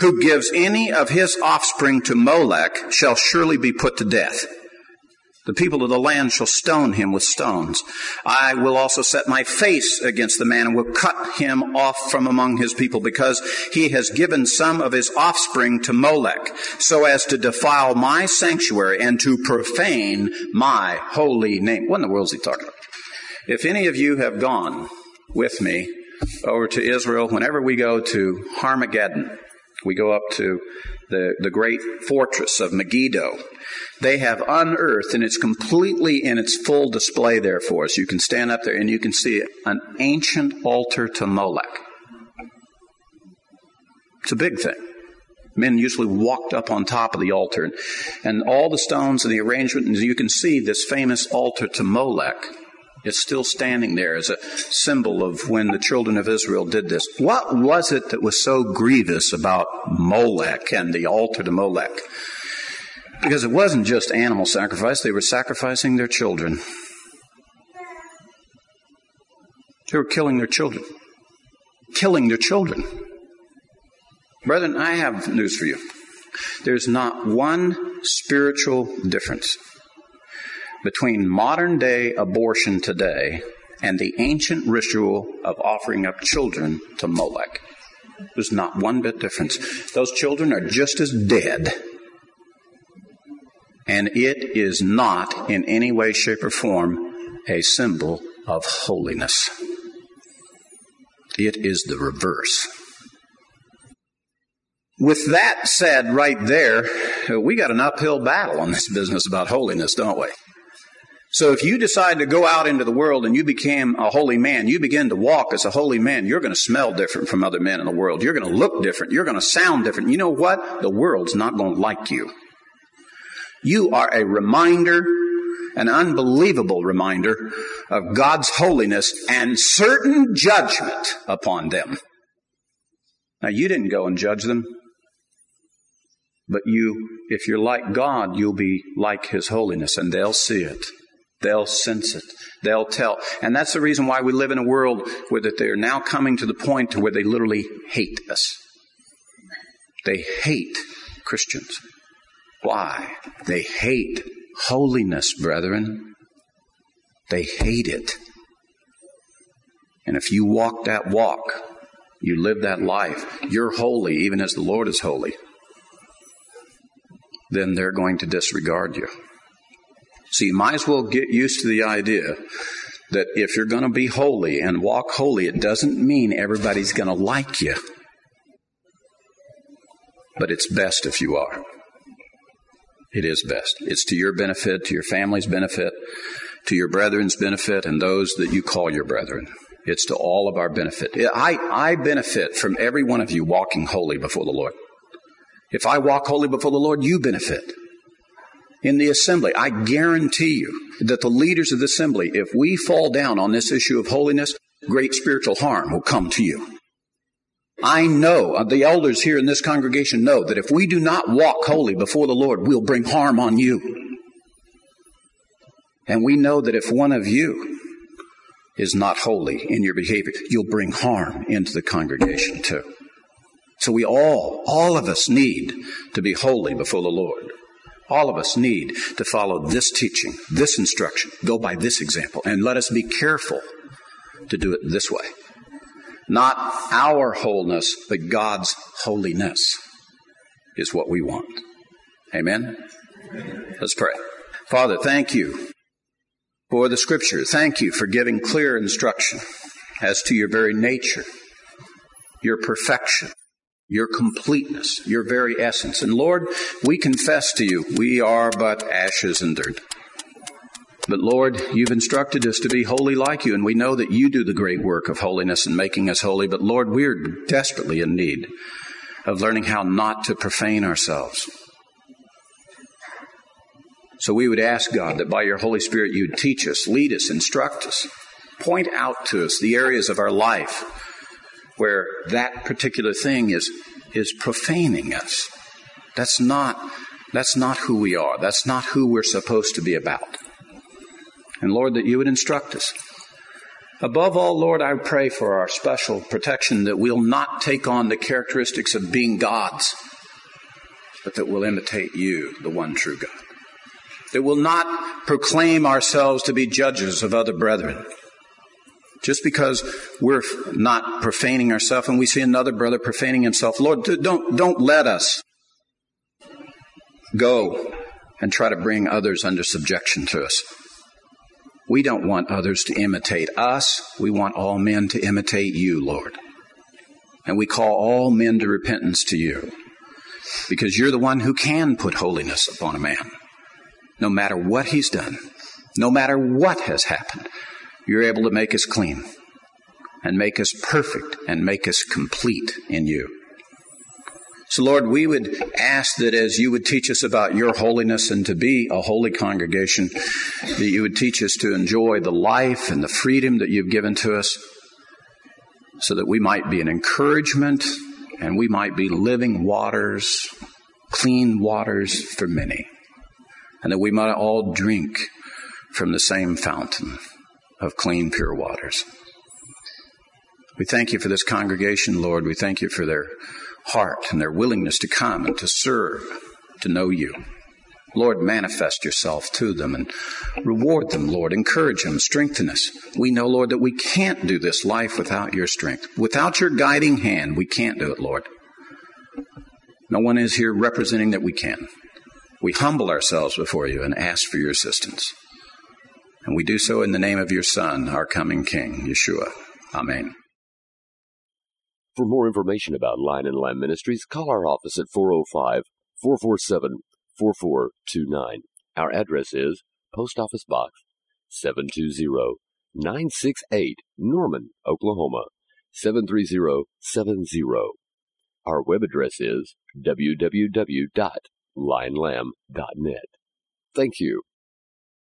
who gives any of his offspring to Molech shall surely be put to death. The people of the land shall stone him with stones. I will also set my face against the man and will cut him off from among his people because he has given some of his offspring to Molech so as to defile my sanctuary and to profane my holy name. What in the world is he talking about? If any of you have gone with me over to Israel, whenever we go to Harmageddon, we go up to the, the great fortress of Megiddo. They have unearthed, and it's completely in its full display there for us. You can stand up there and you can see an ancient altar to Molech. It's a big thing. Men usually walked up on top of the altar, and, and all the stones and the arrangement, and you can see this famous altar to Molech it's still standing there as a symbol of when the children of Israel did this. What was it that was so grievous about Molech and the altar to Molech? Because it wasn't just animal sacrifice, they were sacrificing their children. They were killing their children. Killing their children. Brethren, I have news for you. There's not one spiritual difference between modern day abortion today and the ancient ritual of offering up children to Molech. There's not one bit difference. Those children are just as dead. And it is not in any way, shape, or form a symbol of holiness. It is the reverse. With that said, right there, we got an uphill battle on this business about holiness, don't we? So if you decide to go out into the world and you became a holy man, you begin to walk as a holy man, you're going to smell different from other men in the world. You're going to look different. You're going to sound different. You know what? The world's not going to like you. You are a reminder, an unbelievable reminder of God's holiness and certain judgment upon them. Now you didn't go and judge them. But you, if you're like God, you'll be like His holiness and they'll see it. They'll sense it. They'll tell. And that's the reason why we live in a world where that they're now coming to the point to where they literally hate us. They hate Christians. Why? They hate holiness, brethren. They hate it. And if you walk that walk, you live that life, you're holy even as the Lord is holy, then they're going to disregard you. So you might as well get used to the idea that if you're going to be holy and walk holy, it doesn't mean everybody's going to like you. But it's best if you are. It is best. It's to your benefit, to your family's benefit, to your brethren's benefit, and those that you call your brethren. It's to all of our benefit. I, I benefit from every one of you walking holy before the Lord. If I walk holy before the Lord, you benefit in the assembly. I guarantee you that the leaders of the assembly, if we fall down on this issue of holiness, great spiritual harm will come to you. I know, uh, the elders here in this congregation know that if we do not walk holy before the Lord, we'll bring harm on you. And we know that if one of you is not holy in your behavior, you'll bring harm into the congregation too. So we all, all of us need to be holy before the Lord. All of us need to follow this teaching, this instruction, go by this example, and let us be careful to do it this way. Not our wholeness, but God's holiness is what we want. Amen? Let's pray. Father, thank you for the scripture. Thank you for giving clear instruction as to your very nature, your perfection, your completeness, your very essence. And Lord, we confess to you, we are but ashes and dirt. But Lord, you've instructed us to be holy like you, and we know that you do the great work of holiness and making us holy. But Lord, we're desperately in need of learning how not to profane ourselves. So we would ask God that by your Holy Spirit you'd teach us, lead us, instruct us, point out to us the areas of our life where that particular thing is, is profaning us. That's not, that's not who we are. That's not who we're supposed to be about. And Lord, that you would instruct us. Above all, Lord, I pray for our special protection that we'll not take on the characteristics of being gods, but that we'll imitate you, the one true God. That we'll not proclaim ourselves to be judges of other brethren. Just because we're not profaning ourselves and we see another brother profaning himself, Lord, don't, don't let us go and try to bring others under subjection to us. We don't want others to imitate us. We want all men to imitate you, Lord. And we call all men to repentance to you because you're the one who can put holiness upon a man. No matter what he's done, no matter what has happened, you're able to make us clean and make us perfect and make us complete in you. So, Lord, we would ask that as you would teach us about your holiness and to be a holy congregation, that you would teach us to enjoy the life and the freedom that you've given to us so that we might be an encouragement and we might be living waters, clean waters for many, and that we might all drink from the same fountain of clean, pure waters. We thank you for this congregation, Lord. We thank you for their heart and their willingness to come and to serve, to know you. Lord, manifest yourself to them and reward them, Lord. Encourage them, strengthen us. We know, Lord, that we can't do this life without your strength. Without your guiding hand, we can't do it, Lord. No one is here representing that we can. We humble ourselves before you and ask for your assistance. And we do so in the name of your Son, our coming King, Yeshua. Amen. For more information about Lion and Lamb Ministries, call our office at 405 447 4429. Our address is Post Office Box 720 968, Norman, Oklahoma 73070. Our web address is www.lionlamb.net. Thank you.